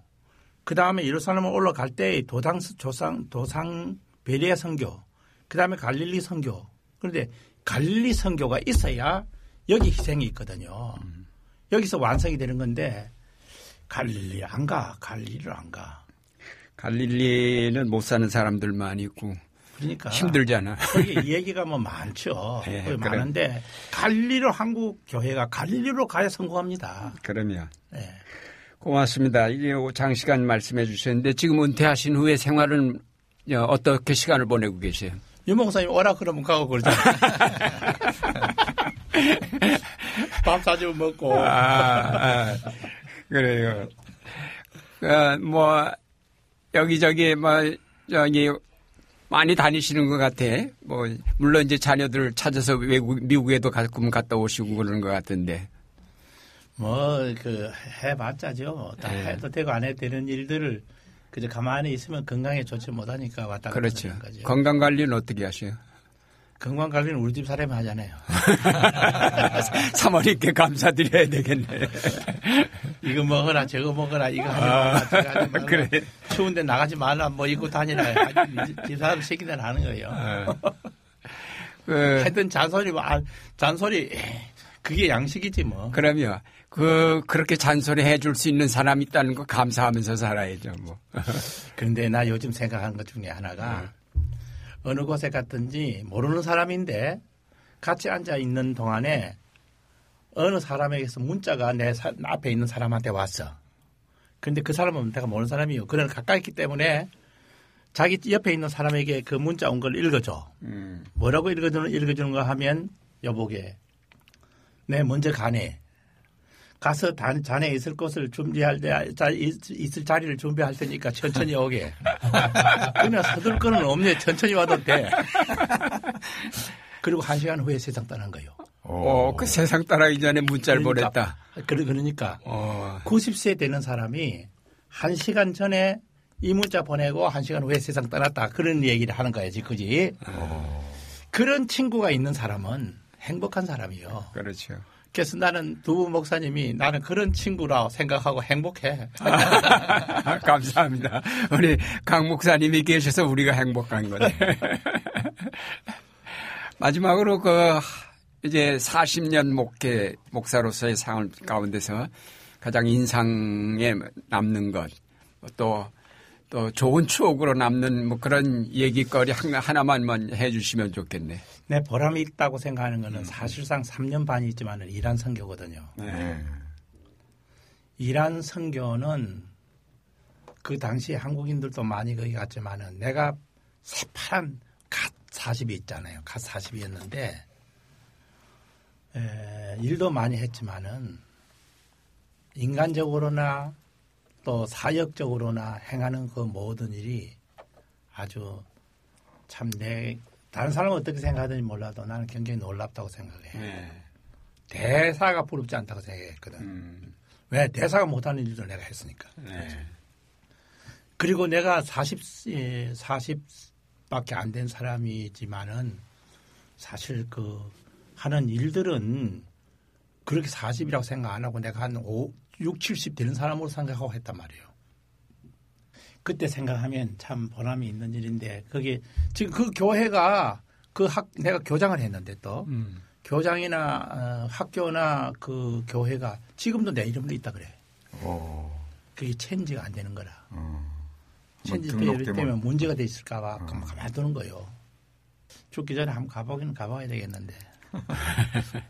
그 다음에 예루살렘을 올라갈 때 도당 조상 도상 베리아 성교 그 다음에 갈릴리 성교 그런데 갈릴리 성교가 있어야 여기 희생이 있거든요. 음. 여기서 완성이 되는 건데 갈릴리 안 가, 갈릴리를 안 가. 갈릴리는 못 사는 사람들만 있고 그러니까 힘들잖아. 거기 얘기가 뭐 많죠. 네, 그래. 많은데 갈릴리로 한국 교회가 갈릴리로 가야 성공합니다. 그러면. 네. 고맙습니다. 이게 장시간 말씀해 주셨는데 지금 은퇴하신 후에 생활은 어떻게 시간을 보내고 계세요? 유목사님 오라 그러면 가고 그러잖아요. 밥 사주면 먹고. 아, 아, 그래요. 어, 뭐, 여기저기, 뭐, 저기, 많이 다니시는 것 같아. 뭐, 물론 이제 자녀들 찾아서 외국, 미국에도 가끔 갔다 오시고 그러는 것 같은데. 뭐, 그, 해봤자죠. 다 네. 해도 되고 안 해도 되는 일들을 그저 가만히 있으면 건강에 좋지 못하니까 왔다 갔다 그렇죠. 하는 거죠. 건강 관리는 어떻게 하셔요? 건강 관리는 우리 집 사람이 하잖아요. 사모님께 감사드려야 되겠네. 이거 먹어라, 저거 먹어라, 이거 하지 마라, 아. 그래. 추운데 나가지 말라, 뭐 입고 다니라. 집 사람 시키는 하는 거예요. 아. 그, 하여튼 잔소리, 뭐, 아, 잔소리, 그게 양식이지 뭐. 그럼요. 그 그렇게 잔소리 해줄 수 있는 사람이 있다는 거 감사하면서 살아야죠 뭐. 그런데 나 요즘 생각하는 것 중에 하나가 네. 어느 곳에 갔든지 모르는 사람인데 같이 앉아 있는 동안에 어느 사람에게서 문자가 내 사, 앞에 있는 사람한테 왔어. 그런데 그 사람은 내가 모르는 사람이요. 그는 가까이 있기 때문에 자기 옆에 있는 사람에게 그 문자 온 걸 읽어줘. 음. 뭐라고 읽어주는, 읽어주는 거 하면 여보게, 내 먼저 가네. 가서 단, 자네 있을 곳을 준비할 때, 자, 있을 자리를 준비할 테니까 천천히 오게. 그냥 서둘 거는 없네. 천천히 와도 돼. 그리고 한 시간 후에 세상 떠난 거예요. 어, 그 세상 떠나기 전에 문자를 그러니까, 보냈다. 그러, 그러니까. 어. 90세 되는 사람이 한 시간 전에 이 문자 보내고 한 시간 후에 세상 떠났다. 그런 얘기를 하는 거야지, 그지? 어. 그런 친구가 있는 사람은 행복한 사람이요. 그렇죠. 그래서 나는 두 목사님이 나는 그런 친구라 생각하고 행복해. 감사합니다. 우리 강 목사님이 계셔서 우리가 행복한 거네. 마지막으로 그 이제 40년 목회 목사로서의 상을 가운데서 가장 인상에 남는 것, 또, 또 좋은 추억으로 남는 뭐 그런 얘기거리 하나만 해주시면 좋겠네. 내 보람이 있다고 생각하는 거는 음. 사실상 3년 반이 있지만 이란 선교거든요. 네. 이란 선교는 그 당시 한국인들도 많이 거기 갔지만은 내가 새파란 갓 40이 있잖아요. 갓 40이었는데 에, 일도 많이 했지만은 인간적으로나 또 사역적으로나 행하는 그 모든 일이 아주 참 내 다른 사람은 어떻게 생각하든지 몰라도 나는 굉장히 놀랍다고 생각해. 네. 대사가 부럽지 않다고 생각했거든. 음. 왜 대사가 못하는 일도 내가 했으니까. 네. 그리고 내가 40, 40밖에 안 된 사람이지만은 사실 그 하는 일들은 그렇게 40이라고 생각 안 하고 내가 한 5, 6, 70 되는 사람으로 생각하고 했단 말이에요. 그때 생각하면 참 보람이 있는 일인데 그게 지금 그 교회가 그 학 내가 교장을 했는데 또 음. 교장이나 어, 학교나 그 교회가 지금도 내 이름도 있다 그래. 오. 그게 체인지가 안 되는 거라. 어. 체인지 뭐 때문에 문제가 돼 있을까봐 어. 가만 두는 거예요. 죽기 전에 한번 가보기는 가봐야 되겠는데.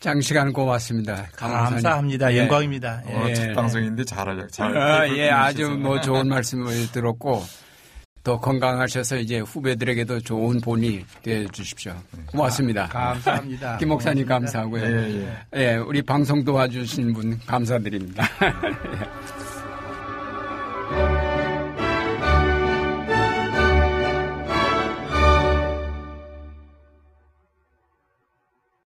장시간 고맙습니다. 감사합니다. 예. 영광입니다. 예. 예. 첫 방송인데 잘하려 잘. 아, 예, 아주. 뭐 좋은 말씀을 들었고 더 건강하셔서 이제 후배들에게도 좋은 본이 되어 주십시오. 고맙습니다. 감사합니다. 김 목사님 고맙습니다. 감사하고요. 예, 예. 예, 우리 방송 도와주신 분 감사드립니다.